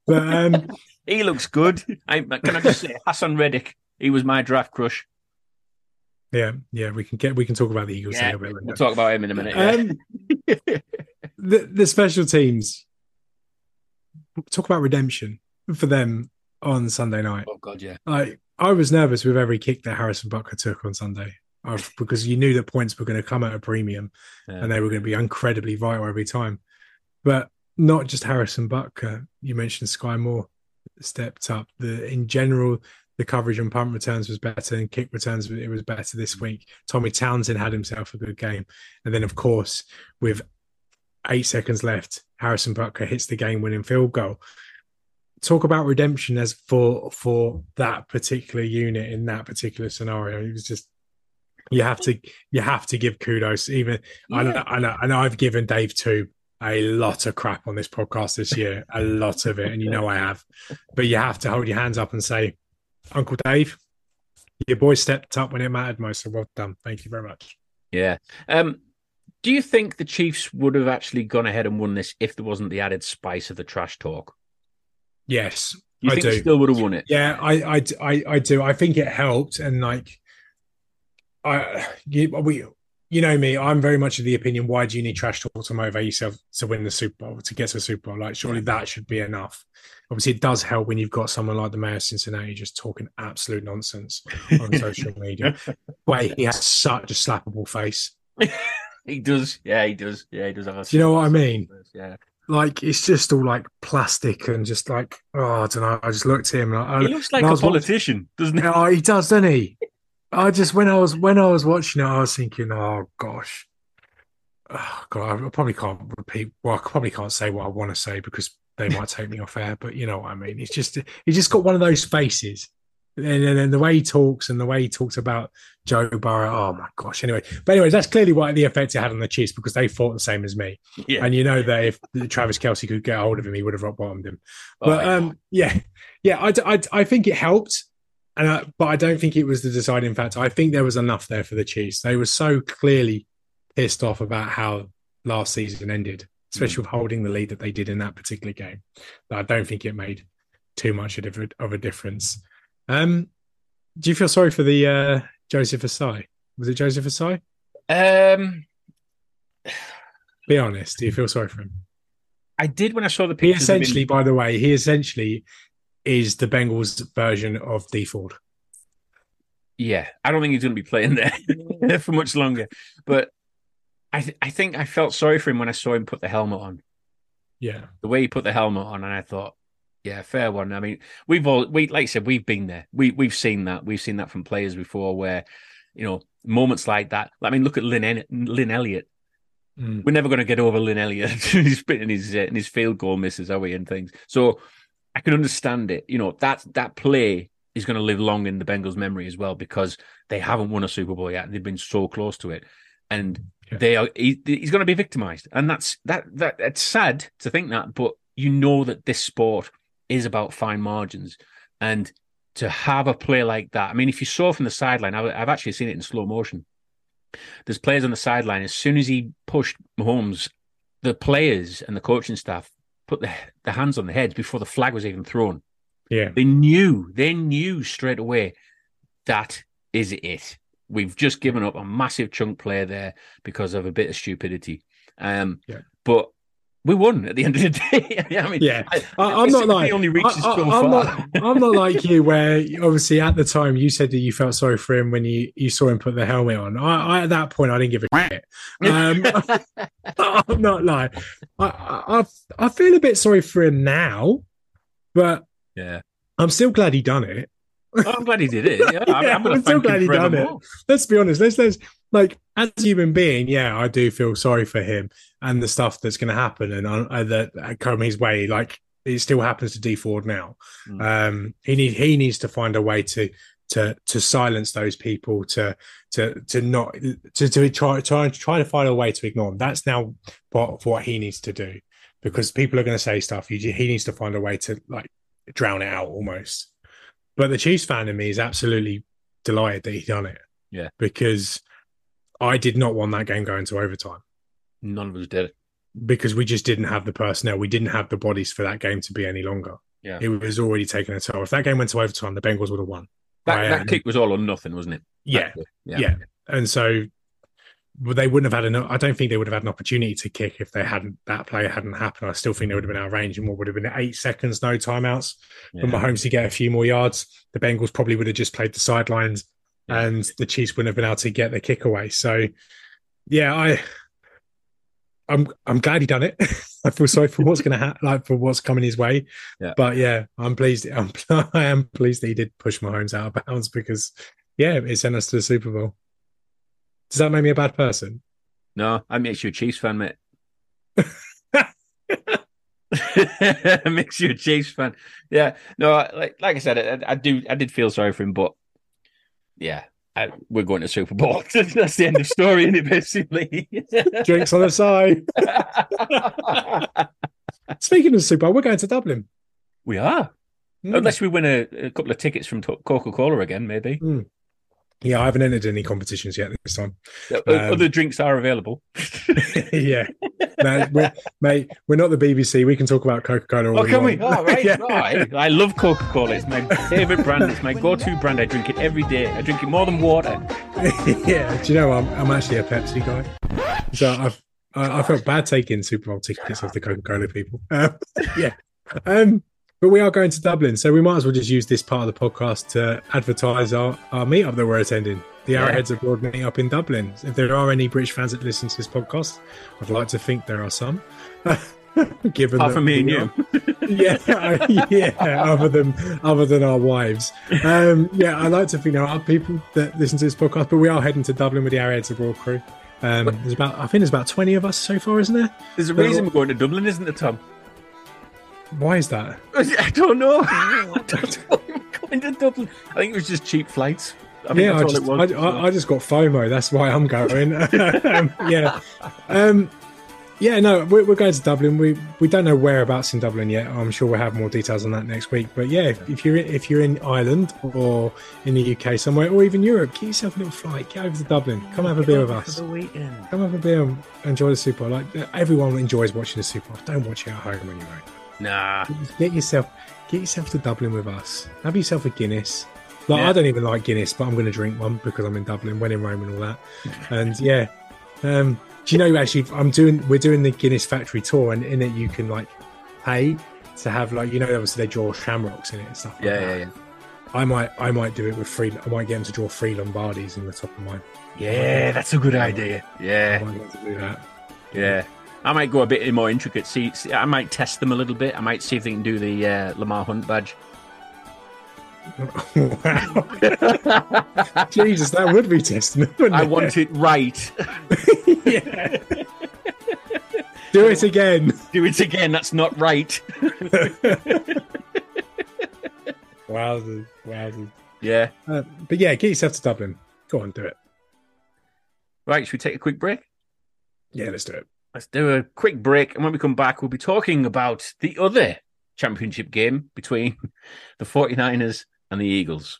But um He looks good. I, can I just say, Haason Reddick, he was my draft crush. yeah, yeah, we can get we can talk about the Eagles a Yeah, little bit. we'll later. talk about him in a minute. yeah. Um, the the special teams talk about redemption for them on Sunday night. oh God, yeah. I I was nervous with every kick that Harrison Butker took on Sunday. Uh, because you knew that points were going to come at a premium Yeah. and they were going to be incredibly vital every time. But not just Harrison Butker. You mentioned Skyy Moore stepped up. The in general, the coverage on punt returns was better and kick returns it was better this mm. week. Tommy Townsend had himself a good game, and then of course with eight seconds left, Harrison Butker hits the game-winning field goal. Talk about redemption as for for that particular unit in that particular scenario. It was just you have to you have to give kudos. Even I, know, I know I know I've given Dave Toub a lot of crap on this podcast this year, a lot of it, and you know I have. But you have to hold your hands up and say, Uncle Dave, your boy stepped up when it mattered most. So well done. Thank you very much. Yeah. Um, do you think the Chiefs would have actually gone ahead and won this if there wasn't the added spice of the trash talk? Yes, You I think do. still would have won it? Yeah, I, I, I, I do. I think it helped, and like, I, you, we, you know me, I'm very much of the opinion. Why do you need trash talk to motivate yourself to win the Super Bowl, to get to the Super Bowl? Like, surely that should be enough. Obviously, it does help when you've got someone like the mayor of Cincinnati just talking absolute nonsense on social media. Wait, he has such a slappable face. He does. Yeah, he does. Yeah, he does have a. Do you know what I mean? Yeah. Like, it's just all like plastic and just like, oh, I don't know. I just looked at him. And I, He looks like a was watching- politician, doesn't he? Oh, he does, doesn't he? I just when I was when I was watching it, I was thinking, oh gosh, oh, God, I probably can't repeat. Well, I probably can't say what I want to say because they might take me off air. But you know what I mean. It's just he's just got one of those faces, and then and the way he talks and the way he talks about Joe Burrow. Oh my gosh. Anyway, but anyways, that's clearly what the effect it had on the Chiefs because they thought the same as me. Yeah. And you know that if Travis Kelce could get hold of him, he would have rock bottomed him. Oh, But yeah. um, yeah, yeah, I, I, I think it helped, and I, but I don't think it was the deciding factor. I think there was enough there for the Chiefs. They were so clearly pissed off about how last season ended, especially with holding the lead that they did in that particular game. That I don't think it made too much of a, of a difference. Um, do you feel sorry for the uh, Joseph Ossai? Was it Joseph Ossai? Um, Be honest. Do you feel sorry for him? I did when I saw the He pictures. him- essentially, by the way, he essentially is the Bengals version of Dee Ford. Yeah, I don't think he's going to be playing there for much longer. But I, th- I think I felt sorry for him when I saw him put the helmet on. Yeah. The way he put the helmet on, and I thought, yeah, fair one. I mean, we've all, we like I said, we've been there. We we've seen that. We've seen that from players before, where you know moments like that. I mean, look at Lin Lin Elliott. Mm. We're never going to get over Lin Elliott. he's spitting his uh, and his field goal misses, are we? And things. So I can understand it. You know that that play is going to live long in the Bengals' memory as well because they haven't won a Super Bowl yet and they've been so close to it, and Yeah. they are. He, he's going to be victimized, and that's that. That it's sad to think that, but you know that this sport is about fine margins, and to have a play like that. I mean, if you saw from the sideline, I've, I've actually seen it in slow motion. There's players on the sideline. As soon as he pushed Mahomes, the players and the coaching staff put the, the hands on the heads before the flag was even thrown. Yeah. They knew, they knew straight away that is it. We've just given up a massive chunk play there because of a bit of stupidity. Um, Yeah. But we won at the end of the day. I mean, Yeah, I, I, I'm not like only reaches I, so I, I'm far. not. I'm not like you, where obviously at the time you said that you felt sorry for him when you you saw him put the helmet on. I, I at that point I didn't give a shit. Um, I'm not like I, I I I feel a bit sorry for him now, but yeah, I'm still glad he done it. I'm glad he did it. Yeah, I'm, Yeah, I'm I'm so glad he done forevermore. Let's be honest. Let's let's like as a human being, yeah, I do feel sorry for him and the stuff that's going to happen and uh, that come his way. Like it still happens to Dee Ford now. Mm. Um, he need he needs to find a way to to to silence those people to to to not to to try try try to find a way to ignore them. That's now what what he needs to do because people are going to say stuff. He he needs to find a way to like drown it out almost. But the Chiefs fan in me is absolutely delighted that he done it. Yeah. because I did not want that game going to overtime None of us did. because we just didn't have the personnel. We didn't have the bodies for that game to be any longer. Yeah. It was already taken a toll. If that game went to overtime, the Bengals would have won. That, I, that um, kick was all or nothing, wasn't it? Yeah, yeah. yeah. And so they wouldn't have had an. I don't think they would have had an opportunity to kick if they hadn't that play hadn't happened. I still think they would have been out of range and what would have been eight seconds, no timeouts for Yeah. Mahomes to get a few more yards. The Bengals probably would have just played the sidelines, Yeah. and the Chiefs wouldn't have been able to get the kick away. So, yeah, I, I'm I'm glad he done it. I feel sorry for what's going to happen, like for what's coming his way. Yeah. But yeah, I'm pleased. I'm I am pleased that he did push Mahomes out of bounds because yeah, it sent us to the Super Bowl. Does that make me a bad person? No, I makes you a Chiefs fan, mate. makes you a Chiefs fan. Yeah. No, like like I said, I, I do. I did feel sorry for him, but yeah, I, we're going to Super Bowl. That's the end of story, isn't it? Basically. Drinks on the side. Speaking of Super Bowl, we're going to Dublin. we are. Mm. Unless we win a, a couple of tickets from Coca Cola again, maybe. Yeah, I haven't entered any competitions yet this time. O- Um, Other drinks are available. yeah, no, we're, mate, we're not the BBC. We can talk about Coca Cola. Oh, can we? Oh, right. yeah. right. I love Coca Cola. It's my favorite brand. It's my go to brand. I drink it every day. I drink it more than water. yeah. Do you know I'm, I'm actually a Pepsi guy, so I've I, I felt bad taking Super Bowl tickets off the Coca Cola people. Um, yeah, um, but we are going to Dublin, so we might as well just use this part of the podcast to advertise our our meetup that we're attending. The Arrowheads Yeah. Abroad meetup in Dublin. If there are any British fans that listen to this podcast, I'd like to think there are some. Given Apart that from me and you. yeah, yeah. Other than other than our wives, um, yeah. I like to think there are people that listen to this podcast, but we are heading to Dublin with the Arrowheads Abroad crew. Um, there's about, I think there's about twenty of us so far, isn't there? There's a reason we're going to Dublin, isn't there, Tom? Why is that? I don't know. I don't know. We're going to Dublin. I think it was just cheap flights. I think yeah, I just, was. I, I, I just got FOMO. That's why I'm going. um, yeah, um, yeah. No, we're, we're going to Dublin. We we don't know whereabouts in Dublin yet. I'm sure we'll have more details on that next week. But yeah, if, if you're if you're in Ireland or in the UK somewhere, or even Europe, get yourself a little flight. Get over to Dublin. Come have a beer with us. Come have a beer and enjoy the Super Bowl. Like everyone enjoys watching the Super Bowl. Don't watch it at home on your own. Nah. Get yourself get yourself to Dublin with us. Have yourself a Guinness. Like Yeah. I don't even like Guinness, but I'm going to drink one because I'm in Dublin, when in Rome, and all that. And yeah, um, do you know actually I'm doing we're doing the Guinness factory tour, and in it you can like pay to have like you know obviously they draw shamrocks in it and stuff. Like Yeah, that. yeah, yeah. I might I might do it with free. I might get them to draw free Lombardis in the top of mine. Yeah, that's a good idea. I Yeah, might get to do that. yeah. I might go a bit more intricate. See, see I might test them a little bit. I might see if they can do the uh, Lamar Hunt badge. wow, Jesus, that would be testing. wouldn't I it? want it right. yeah. Do it again. do it again. That's not right. Wowzers, wowzers. Yeah. Uh, but yeah, get yourself to Dublin. Go on, do it. Right. Should we take a quick break? Yeah, let's do it. Let's do a quick break, and when we come back, we'll be talking about the other championship game between the 49ers and the Eagles.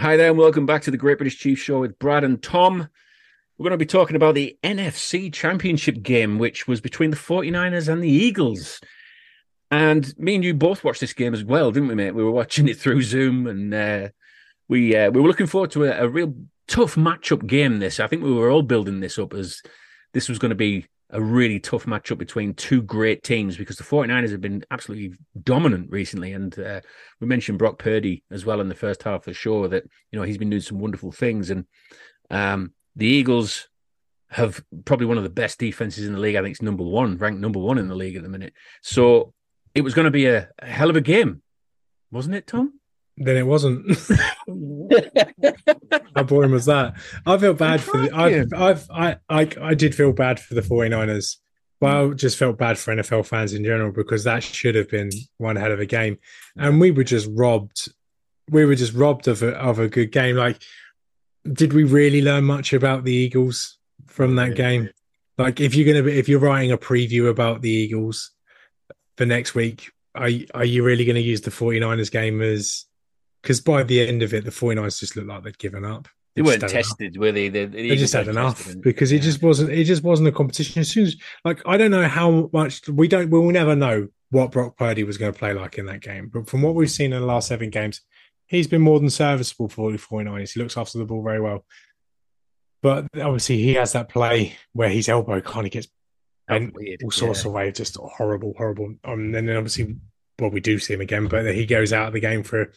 Hi there, and welcome back to the Great British Chiefs Show with Brad and Tom. We're going to be talking about the NFC Championship game, which was between the 49ers and the Eagles. And me and you both watched this game as well, didn't we, mate? We were watching it through Zoom, and uh, we uh, we were looking forward to a, a real tough matchup game. This, I think, we were all building this up as this was going to be a really tough matchup between two great teams because the 49ers have been absolutely dominant recently. And uh, we mentioned Brock Purdy as well in the first half of the show that, you know, he's been doing some wonderful things. And um, the Eagles have probably one of the best defenses in the league. I think it's number one, ranked number one in the league at the minute. So it was going to be a, a hell of a game, wasn't it, Tom? Then it wasn't. How boring was that? I felt bad for the. I've, I've, I, I, I did feel bad for the 49ers. Well, I just felt bad for NFL fans in general because that should have been one hell of a game, and we were just robbed. We were just robbed of a of a good game. Like, did we really learn much about the Eagles from that game? Like, if you're gonna be, if you're writing a preview about the Eagles for next week, are are you really going to use the 49ers game as because by the end of it, the 49ers just looked like they'd given up. They, weren't tested, were they? They, they just had enough because it just wasn't. It just wasn't a competition. As soon as, like, I don't know how much we don't. We will never know what Brock Purdy was going to play like in that game. But from what we've seen in the last seven games, he's been more than serviceable for the 49ers. He looks after the ball very well. But obviously, he has that play where his elbow kind of gets bent all sorts yeah. of ways, just horrible, horrible. Um, and then obviously, well, we do see him again, but he goes out of the game for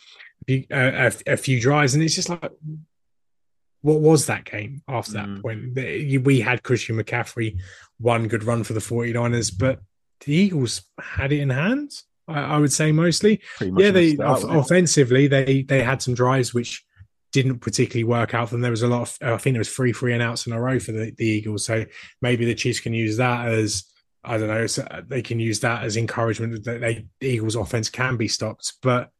a, a, a few drives, and it's just like, what was that game after that mm. point? We had Christian McCaffrey, one good run for the 49ers, but the Eagles had it in hand. I, I would say mostly. Yeah, they start, off, offensively they they had some drives which didn't particularly work out for them. There was a lot of I think there was three free and outs in a row for the, the Eagles. So maybe the Chiefs can use that as I don't know. So they can use that as encouragement that they the Eagles offense can be stopped. But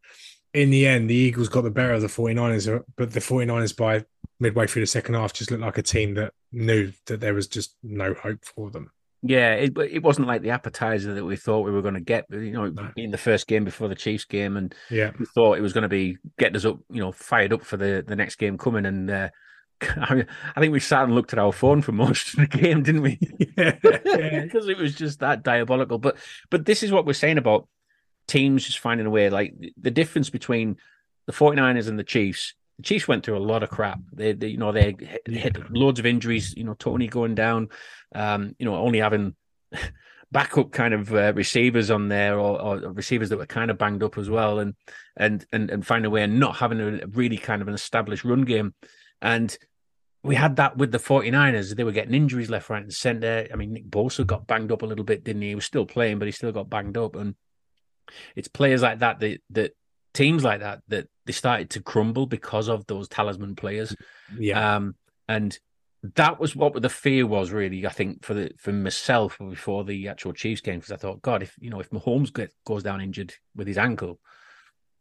in the end, the Eagles got the better of the 49ers, but the 49ers by midway through the second half just looked like a team that knew that there was just no hope for them. Yeah, it, it wasn't like the appetizer that we thought we were going to get. You know, no. being the first game before the Chiefs game, and yeah, we thought it was going to be getting us up, you know, fired up for the the next game coming. And uh, I, think we sat and looked at our phone for most of the game, didn't we? yeah, because it was just that diabolical. But but this is what we're saying about teams just finding a way. Like the difference between the 49ers and the Chiefs. The Chiefs went through a lot of crap. They, they you know, they hit, loads of injuries. You know, Toney going down. Um, you know, only having backup kind of uh, receivers on there, or, or, receivers that were kind of banged up as well, and and and and find a way and not having a really kind of an established run game. And we had that with the 49ers. They were getting injuries left, right, and center. I mean, Nick Bosa got banged up a little bit, didn't he? He was still playing, but he still got banged up. And it's players like that that that teams like that that they started to crumble because of those talisman players. Yeah. Um, and that was what the fear was really. I think for the for myself before the actual Chiefs game because I thought, God, if you know if Mahomes get, goes down injured with his ankle,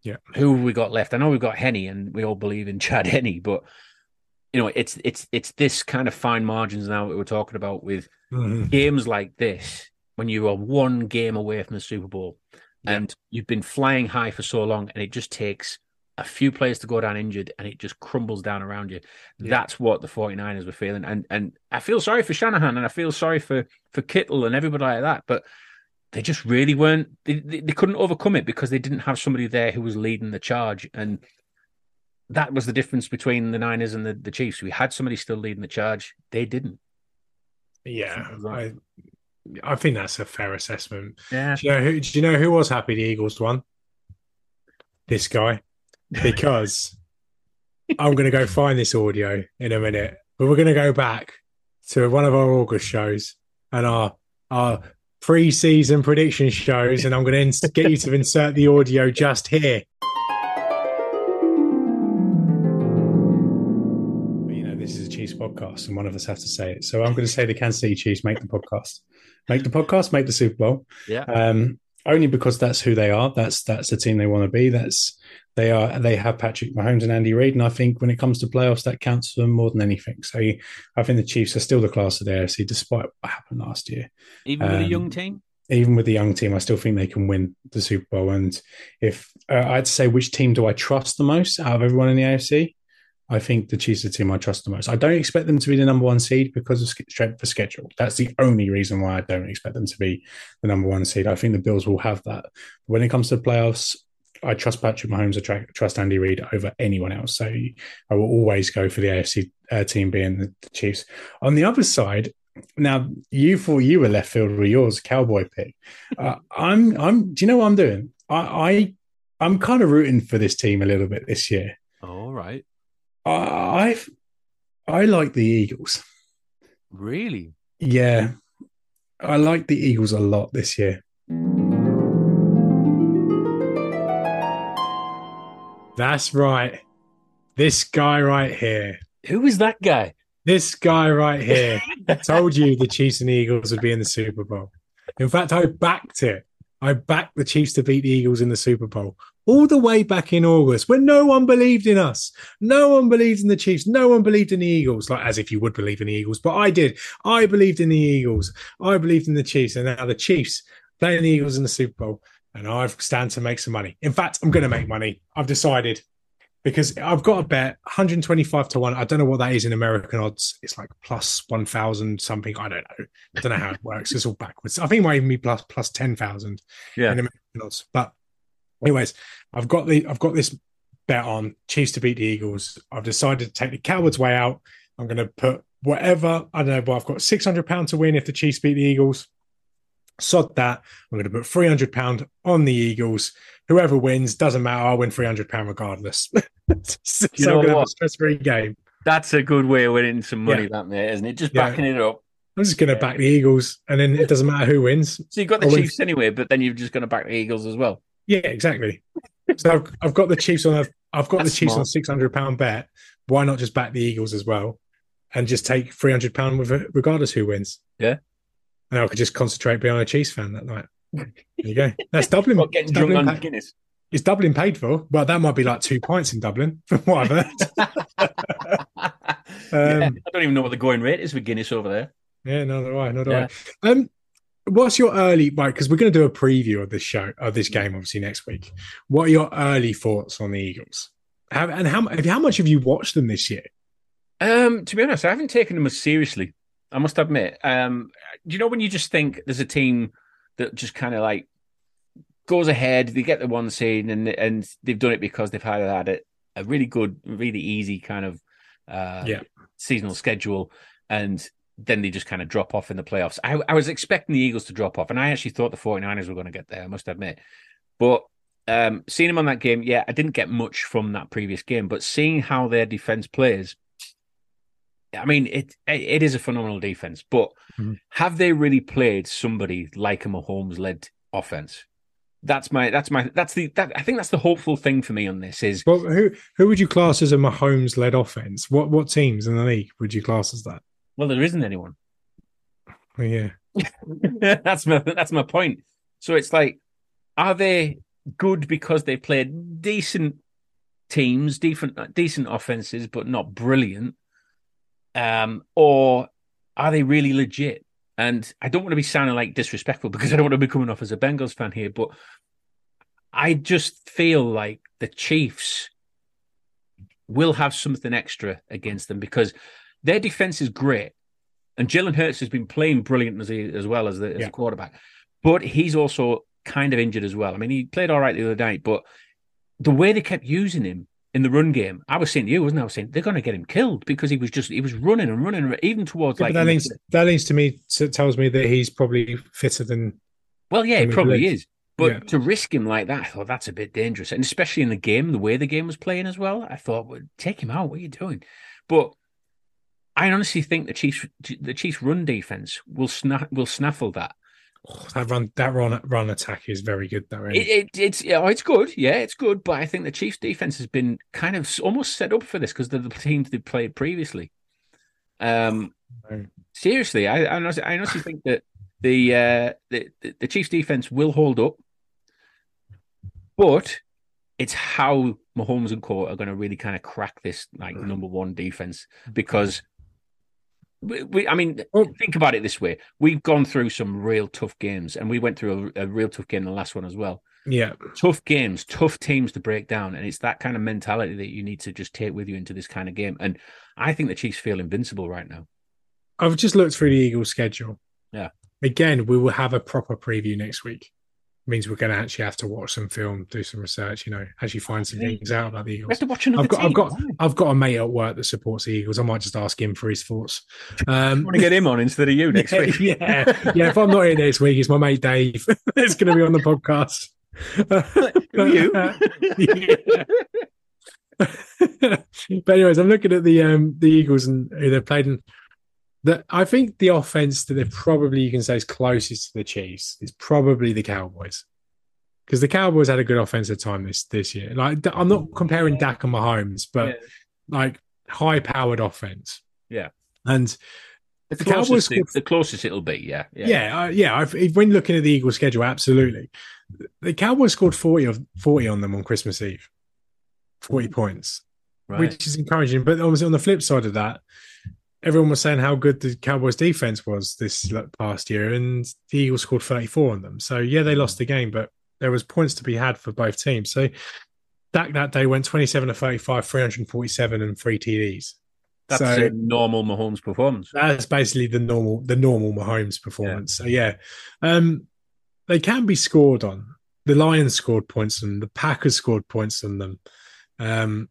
yeah, who have we got left? I know we've got Henne, and we all believe in Chad Henne, but you know it's it's it's this kind of fine margins now that we're talking about with mm-hmm. games like this when you are one game away from the Super Bowl and you've been flying high for so long, and it just takes a few players to go down injured and it just crumbles down around you. Yeah. That's what the 49ers were feeling. And and I feel sorry for Shanahan and I feel sorry for for Kittle and everybody like that, but they just really weren't they, they, they couldn't overcome it because they didn't have somebody there who was leading the charge. And that was the difference between the Niners and the, the Chiefs. We had somebody still leading the charge. They didn't. Yeah, I, I think that's a fair assessment. Yeah. Do you know who? Do you know who was happy the Eagles won? This guy, because I'm going to go find this audio in a minute, but we're going to go back to one of our August shows and our our pre-season prediction shows, and I'm going to get you to insert the audio just here. Podcast, and one of us has to say it. So I'm going to say the Kansas City Chiefs make the podcast, make the podcast, make the Super Bowl. Yeah. Um, only because that's who they are. That's that's the team they want to be. That's they are. They have Patrick Mahomes and Andy Reid, and I think when it comes to playoffs, that counts for them more than anything. So I think the Chiefs are still the class of the AFC, despite what happened last year. Even with a Um, young team? Even with the young team, I still think they can win the Super Bowl. And if uh, I'd say which team do I trust the most out of everyone in the AFC, I think the Chiefs are the team I trust the most. I don't expect them to be the number one seed because of strength for schedule. That's the only reason why I don't expect them to be the number one seed. I think the Bills will have that. When it comes to playoffs, I trust Patrick Mahomes. I tra- trust Andy Reid over anyone else. So I will always go for the AFC uh, team being the, the Chiefs. On the other side, now you thought you were left field with yours cowboy pick. Uh, I'm. I'm. Do you know what I'm doing? I. I I'm kind of rooting for this team a little bit this year. All right. I I've, like the Eagles. Really? Yeah, I like the Eagles a lot this year. That's right. This guy right here. Who is that guy? This guy right here told you the Chiefs and the Eagles would be in the Super Bowl. In fact, I backed it. I backed the Chiefs to beat the Eagles in the Super Bowl all the way back in August when no one believed in us. No one believed in the Chiefs. No one believed in the Eagles, like as if you would believe in the Eagles, but I did. I believed in the Eagles. I believed in the Chiefs. And now the Chiefs playing the Eagles in the Super Bowl. And I've stand to make some money. In fact, I'm going to make money. I've decided because I've got a bet 125 to 1. I don't know what that is in American odds. It's like plus 1,000 something. I don't know. I don't know how it works. It's all backwards. I think it might even be plus plus 10,000 Yeah. in American odds. But anyways, I've got the I've got this bet on Chiefs to beat the Eagles. I've decided to take the coward's way out. I'm going to put whatever I don't know, but I've got 600 pounds to win if the Chiefs beat the Eagles. Sod that. I'm going to put 300 pound on the Eagles. Whoever wins doesn't matter. I'll win 300 pound regardless. so You I'm know going to have a what? stress-free game. That's a good way of winning some money, Yeah. that mate, isn't it? Just Yeah. backing it up. I'm just going to back the Eagles, and then it doesn't matter who wins. So you've got the I'll win Chiefs anyway, but then you're just going to back the Eagles as well. Yeah, exactly. So I've, I've got the Chiefs on a I've got That's the Chiefs on a six hundred pound bet. Why not just back the Eagles as well, and just take three hundred pound with it, regardless who wins? Yeah. And I could just concentrate being a Chiefs fan that night. There you go. That's Dublin. Not getting it's drunk Dublin on pa- Guinness. It's Dublin paid for. Well, that might be like two pints in Dublin, from what I've heard. Yeah, Um, I don't even know what the going rate is for Guinness over there. Yeah, no, do I. No, do Yeah. I. Um, what's your early right? Because we're going to do a preview of this show of this game, obviously next week. What are your early thoughts on the Eagles? How, and how how much have you watched them this year? Um, to be honest, I haven't taken them as seriously. I must admit. Um, do you know when you just think there's a team that just kind of like goes ahead, they get the one seed, and and they've done it because they've had had a, a really good, really easy kind of uh, Yeah. seasonal schedule, and then they just kind of drop off in the playoffs. I, I was expecting the Eagles to drop off, and I actually thought the 49ers were going to get there. I must admit, but um, seeing them on that game, yeah, I didn't get much from that previous game, but seeing how their defense plays. I mean, it it is a phenomenal defense, but Mhm. have they really played somebody like a Mahomes led offense? That's my that's my that's the that I think that's the hopeful thing for me on this is Well, who who would you class as a Mahomes led offense? What what teams in the league would you class as that? well there isn't anyone. Well, yeah, that's my that's my point. So it's like, are they good because they played decent teams, decent decent offenses, but not brilliant? Um, or are they really legit? And I don't want to be sounding like disrespectful because I don't want to be coming off as a Bengals fan here, but I just feel like the Chiefs will have something extra against them because their defense is great. And Jalen Hurts has been playing brilliant as, he, as well as the, as Yeah. a quarterback, but he's also kind of injured as well. I mean, he played all right the other night, but the way they kept using him in the run game. I was saying to you, wasn't I? I was saying they're going to get him killed because he was just he was running and running even towards Yeah, like that leans that leans to me to, tells me that he's probably fitter than Well, yeah, it mean, probably is. But yeah. to risk him like that, I thought that's a bit dangerous, and especially in the game, the way the game was playing as well. I thought, well, take him out. What are you doing? But I honestly think the Chiefs, the Chiefs' run defense will sna- will snaffle that. Oh, that run that run run attack is very good though. It, it, it's yeah, oh, it's good, yeah, it's good. But I think the Chiefs' defense has been kind of almost set up for this because they're the teams they played previously. Um, Right. seriously, I I honestly, I honestly think that the uh the, the the Chiefs' defense will hold up, but it's how Mahomes and Co are going to really kind of crack this like number one defense because. We, we, I mean, oh. think about it this way: we've gone through some real tough games, and we went through a, a real tough game in the last one as well Yeah. tough games, tough teams to break down, and it's that kind of mentality that you need to just take with you into this kind of game. And I think the Chiefs feel invincible right now. I've just looked through the Eagles schedule. Yeah. Again, we will have a proper preview next week. Means we're going to actually have to watch some film, do some research, you know, actually find some things out about the We Eagles. have to watch another I've got, team. I've got, Why? I've got a mate at work that supports the Eagles. I might just ask him for his thoughts. Um, want to get him on instead of you next yeah, week. Yeah, yeah. If I'm not here next week, it's my mate Dave. it's going to be on the podcast. Who you? but anyways, I'm looking at the um the Eagles and who they've played in. The, I think the offense that they're probably you can say is closest to the Chiefs is probably the Cowboys. Because the Cowboys had a good offensive time this this year. Like I'm not comparing Dak and Mahomes, but like high powered offense. Yeah. And The the Cowboys the, scored the closest it'll be, yeah. yeah, uh, yeah. I've, if, when looking at the Eagles' schedule, absolutely, the Cowboys scored forty of forty on them on Christmas Eve, forty points, Right. which is encouraging. But obviously, on the flip side of that, everyone was saying how good the Cowboys' defense was this past year, and the Eagles scored thirty four on them. So yeah, they lost the game, but there was points to be had for both teams. So Dak that day went twenty seven to thirty five, three hundred forty seven, and three TDs. That's so, a normal Mahomes performance. that's basically the normal the normal Mahomes performance. So yeah, um, they can be scored on. The Lions scored points on them. The Packers scored points on them. Um,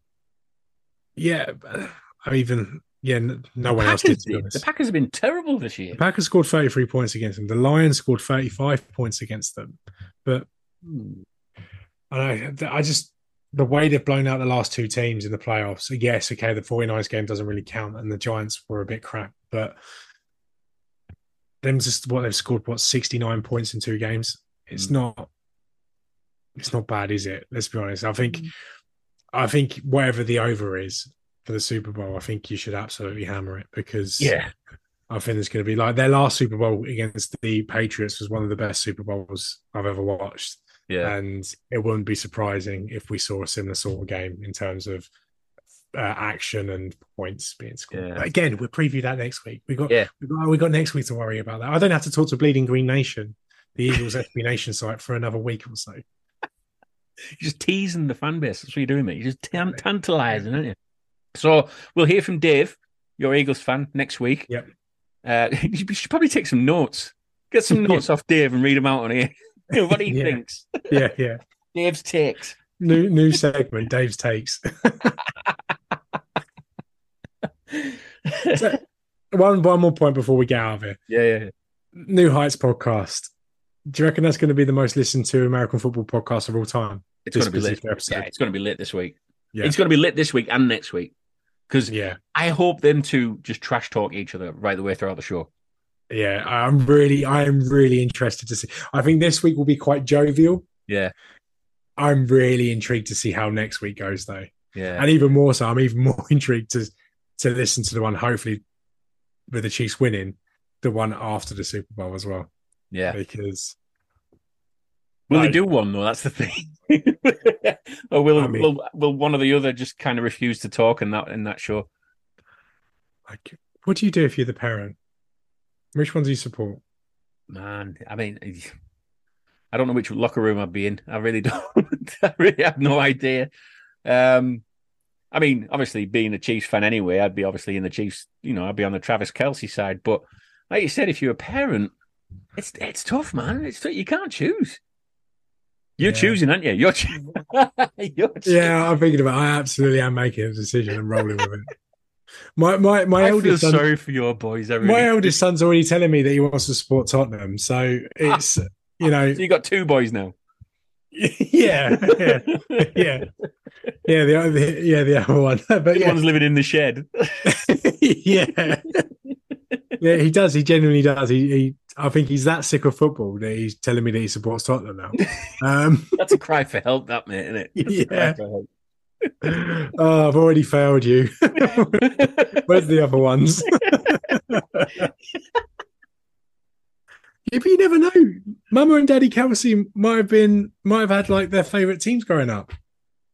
yeah, I even yeah, n- no one else did. Packers To be did. The Packers have been terrible this year. The Packers scored 33 points against them. The Lions scored 35 points against them. But hmm. I, know, I just, the way they've blown out the last two teams in the playoffs, yes, okay, the 49ers game doesn't really count and the Giants were a bit crap, but them just what they've scored, what, 69 points in two games? It's hmm. not, it's not bad, is it? Let's be honest. I think, hmm. I think whatever the over is for the Super Bowl, I think you should absolutely hammer it because Yeah. I think it's going to be like their last Super Bowl against the Patriots was one of the best Super Bowls I've ever watched. Yeah. And it wouldn't be surprising if we saw a similar sort of game in terms of uh, action and points being scored. Yeah. But again, we'll preview that next week. We got, Yeah. we got we got next week to worry about that. I don't have to talk to Bleeding Green Nation, the Eagles SB Nation site for another week or so. You're just teasing the fan base. That's what you're doing, mate. You're just tan- tantalizing, aren't you? So we'll hear from Dave, your Eagles fan, next week. Yep. Uh, you should probably take some notes. Get some notes off Dave and read them out on here. What he Yeah. thinks. Yeah, yeah. Dave's takes. New new segment, Dave's takes. So, one one more point before we get out of here. Yeah, yeah. yeah. New Heights podcast. Do you reckon that's going to be the most listened to American football podcast of all time? It's going to be lit. episode. Yeah, it's going to be lit this week. Yeah. It's going to be lit this week and next week. Because Yeah, I hope them two just trash talk each other right the way throughout the show. yeah. I'm really, I am really interested to see. I think this week will be quite jovial. Yeah, I'm really intrigued to see how next week goes, though, yeah. and even more so, I'm even more intrigued to to listen to the one, hopefully, with the Chiefs winning, the one after the Super Bowl as well, yeah. because Will they do one though? That's the thing. or will, I mean- will will one or the other just kind of refuse to talk in that in that show? like, what do you do if you're the parent? Which one do you support? Man, I mean, I don't know which locker room I'd be in. I really don't. I really have no idea. Um, I mean, obviously, being a Chiefs fan anyway, I'd be obviously in the Chiefs. You know, I'd be on the Travis Kelce side. But like you said, if you're a parent, it's it's tough, man. It's tough. you can't choose. You're Yeah. choosing, aren't you? You're, choo- You're choosing. Yeah, I'm thinking about. It. I absolutely am making a decision and rolling with it. My my my I feel eldest son, sorry for your boys. Really my eldest son's already telling me that he wants to support Tottenham. So it's you know So you got two boys now. yeah yeah yeah yeah the other yeah the other one but The yeah one's living in the shed. yeah yeah he does he genuinely does he, he I think he's that sick of football that he's telling me that he supports Tottenham now um That's a cry for help, that mate, isn't it? That's Yeah. for help. oh I've already failed you where's the other ones Yeah, but you never know. Mama and Daddy Kelce might have been might have had like their favorite teams growing up,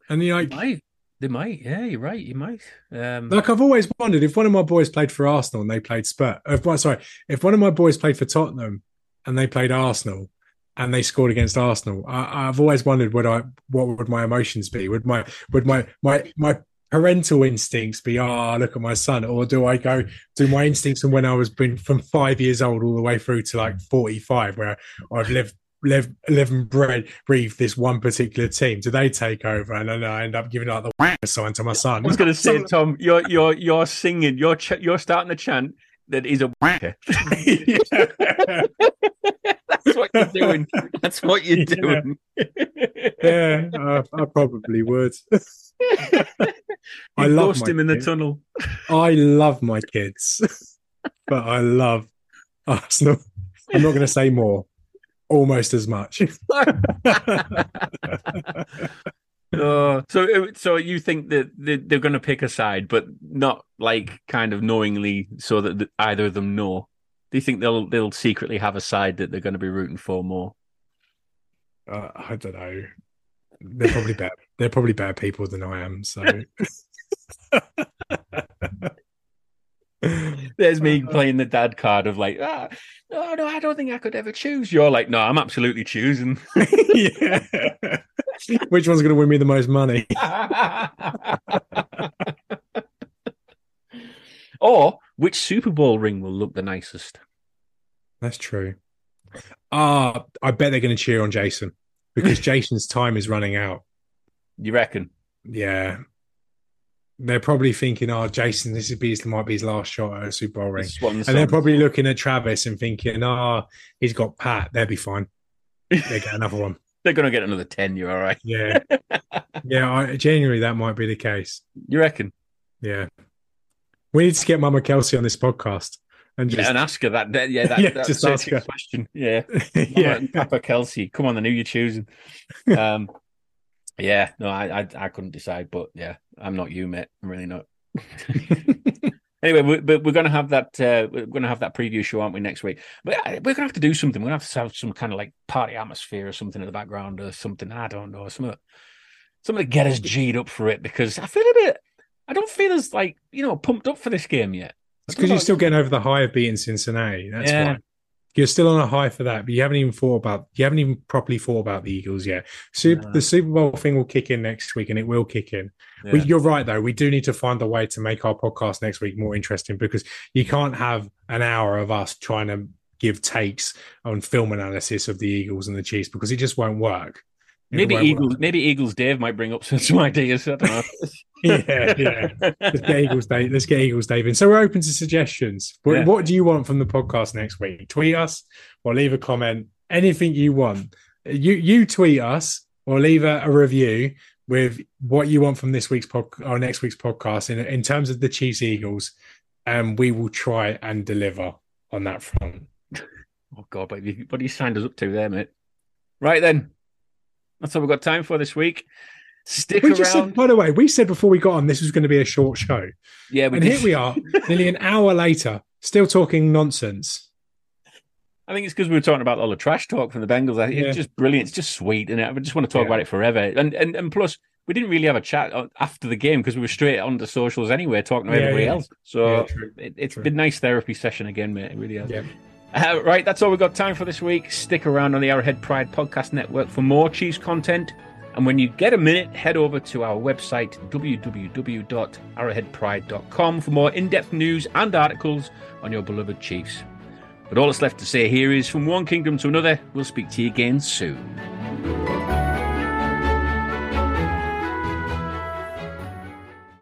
and you like. They might. Yeah, you're right. You might. Um, like I've always wondered if one of my boys played for Arsenal and they played Spurs. If one, sorry, if one of my boys played for Tottenham and they played Arsenal and they scored against Arsenal, I, I've always wondered would I what would my emotions be? Would my would my my my parental instincts be ah look at my son, or do I go do my instincts from when I was been from five years old all the way through to like forty five, where I've lived live live and bread breathe this one particular team? Do they take over and then I end up giving out the whack sign to my son? I was going to say, Tom, you're you're you're singing. You're ch- you're starting to chant that he's a wanker. That's what you're doing. That's what you're Yeah. doing. yeah, I, I probably would. I love lost my him in the tunnel. I love my kids, but I love Arsenal. I'm not going to say more. Almost as much. Uh, so, so you think that they- they're going to pick a side, but not like kind of knowingly, so that either of them know. Do you think they'll they'll secretly have a side that they're going to be rooting for more? uh, I don't know. They're probably better. They're probably better people than I am. So There's me playing the dad card of like, ah, no, no, I don't think I could ever choose. You're like, no, I'm absolutely choosing. yeah. Which one's going to win me the most money? or which Super Bowl ring will look the nicest? That's true. Ah, I bet they're going to cheer on Jason because Jason's time is running out. You reckon? Yeah. They're probably thinking, oh, Jason, this would be his, might be his last shot at a Super Bowl ring. And they're probably looking at Travis and thinking, oh, he's got Pat. They'll be fine. They get another one. They're going to get another 10. You're all right. Yeah. yeah. I, genuinely, that might be the case. You reckon? Yeah. We need to get Mama Kelce on this podcast and just, Yeah, and ask her that. that- yeah, that, Yeah, that just ask her. question. Yeah. yeah. Papa Kelce. Come on, I knew you're choosing. Um, yeah, no, I, I, I couldn't decide, but yeah, I'm not you, mate. I'm really not. anyway, we, but we're going to have that. Uh, we're going to have that preview show, aren't we, next week? But uh, we're going to have to do something. We're going to have to have some kind of like party atmosphere or something in the background or something. I don't know. Something, something to get us G'd up for it because I feel a bit. I don't feel as like you know pumped up for this game yet. It's because you're still getting over the high of beating Cincinnati. That's Yeah. why. You're still on a high for that, but you haven't even thought about you haven't even properly thought about the Eagles yet. Super, No. The Super Bowl thing will kick in next week, and it will kick in. We, you're right, though. We do need to find a way to make our podcast next week more interesting because you can't have an hour of us trying to give takes on film analysis of the Eagles and the Chiefs because it just won't work. It Maybe won't Eagles. work. Maybe Eagles. Dave might bring up some, some ideas. I don't know. yeah, yeah. Let's get Eagles Dave. Let's get Eagles Dave in. So we're open to suggestions. What, Yeah. what do you want from the podcast next week? Tweet us or leave a comment. Anything you want. You you tweet us or leave a, a review with what you want from this week's pod or next week's podcast in in terms of the Chiefs Eagles, and we will try and deliver on that front. Oh God, you, what you signed us up to there, mate? Right then, that's all we've got time for this week. Stick We around. just said, by the way, we said before we got on this was going to be a short show, yeah, we and did. here we are, nearly an hour later, still talking nonsense. I think it's because we were talking about all the trash talk from the Bengals. I think Yeah. It's just brilliant. It's just sweet, and I just want to talk Yeah. about it forever. And and and plus, we didn't really have a chat uh, after the game because we were straight on the socials anyway, talking to Yeah, everybody else. So it, it's True. been nice therapy session again, mate. It really has. Uh, right, that's all we've got time for this week. Stick around on the Arrowhead Pride Podcast Network for more Chiefs content. And when you get a minute, head over to our website, www.arrowheadpride.com, for more in depth news and articles on your beloved Chiefs. But all that's left to say here is from one kingdom to another, we'll speak to you again soon.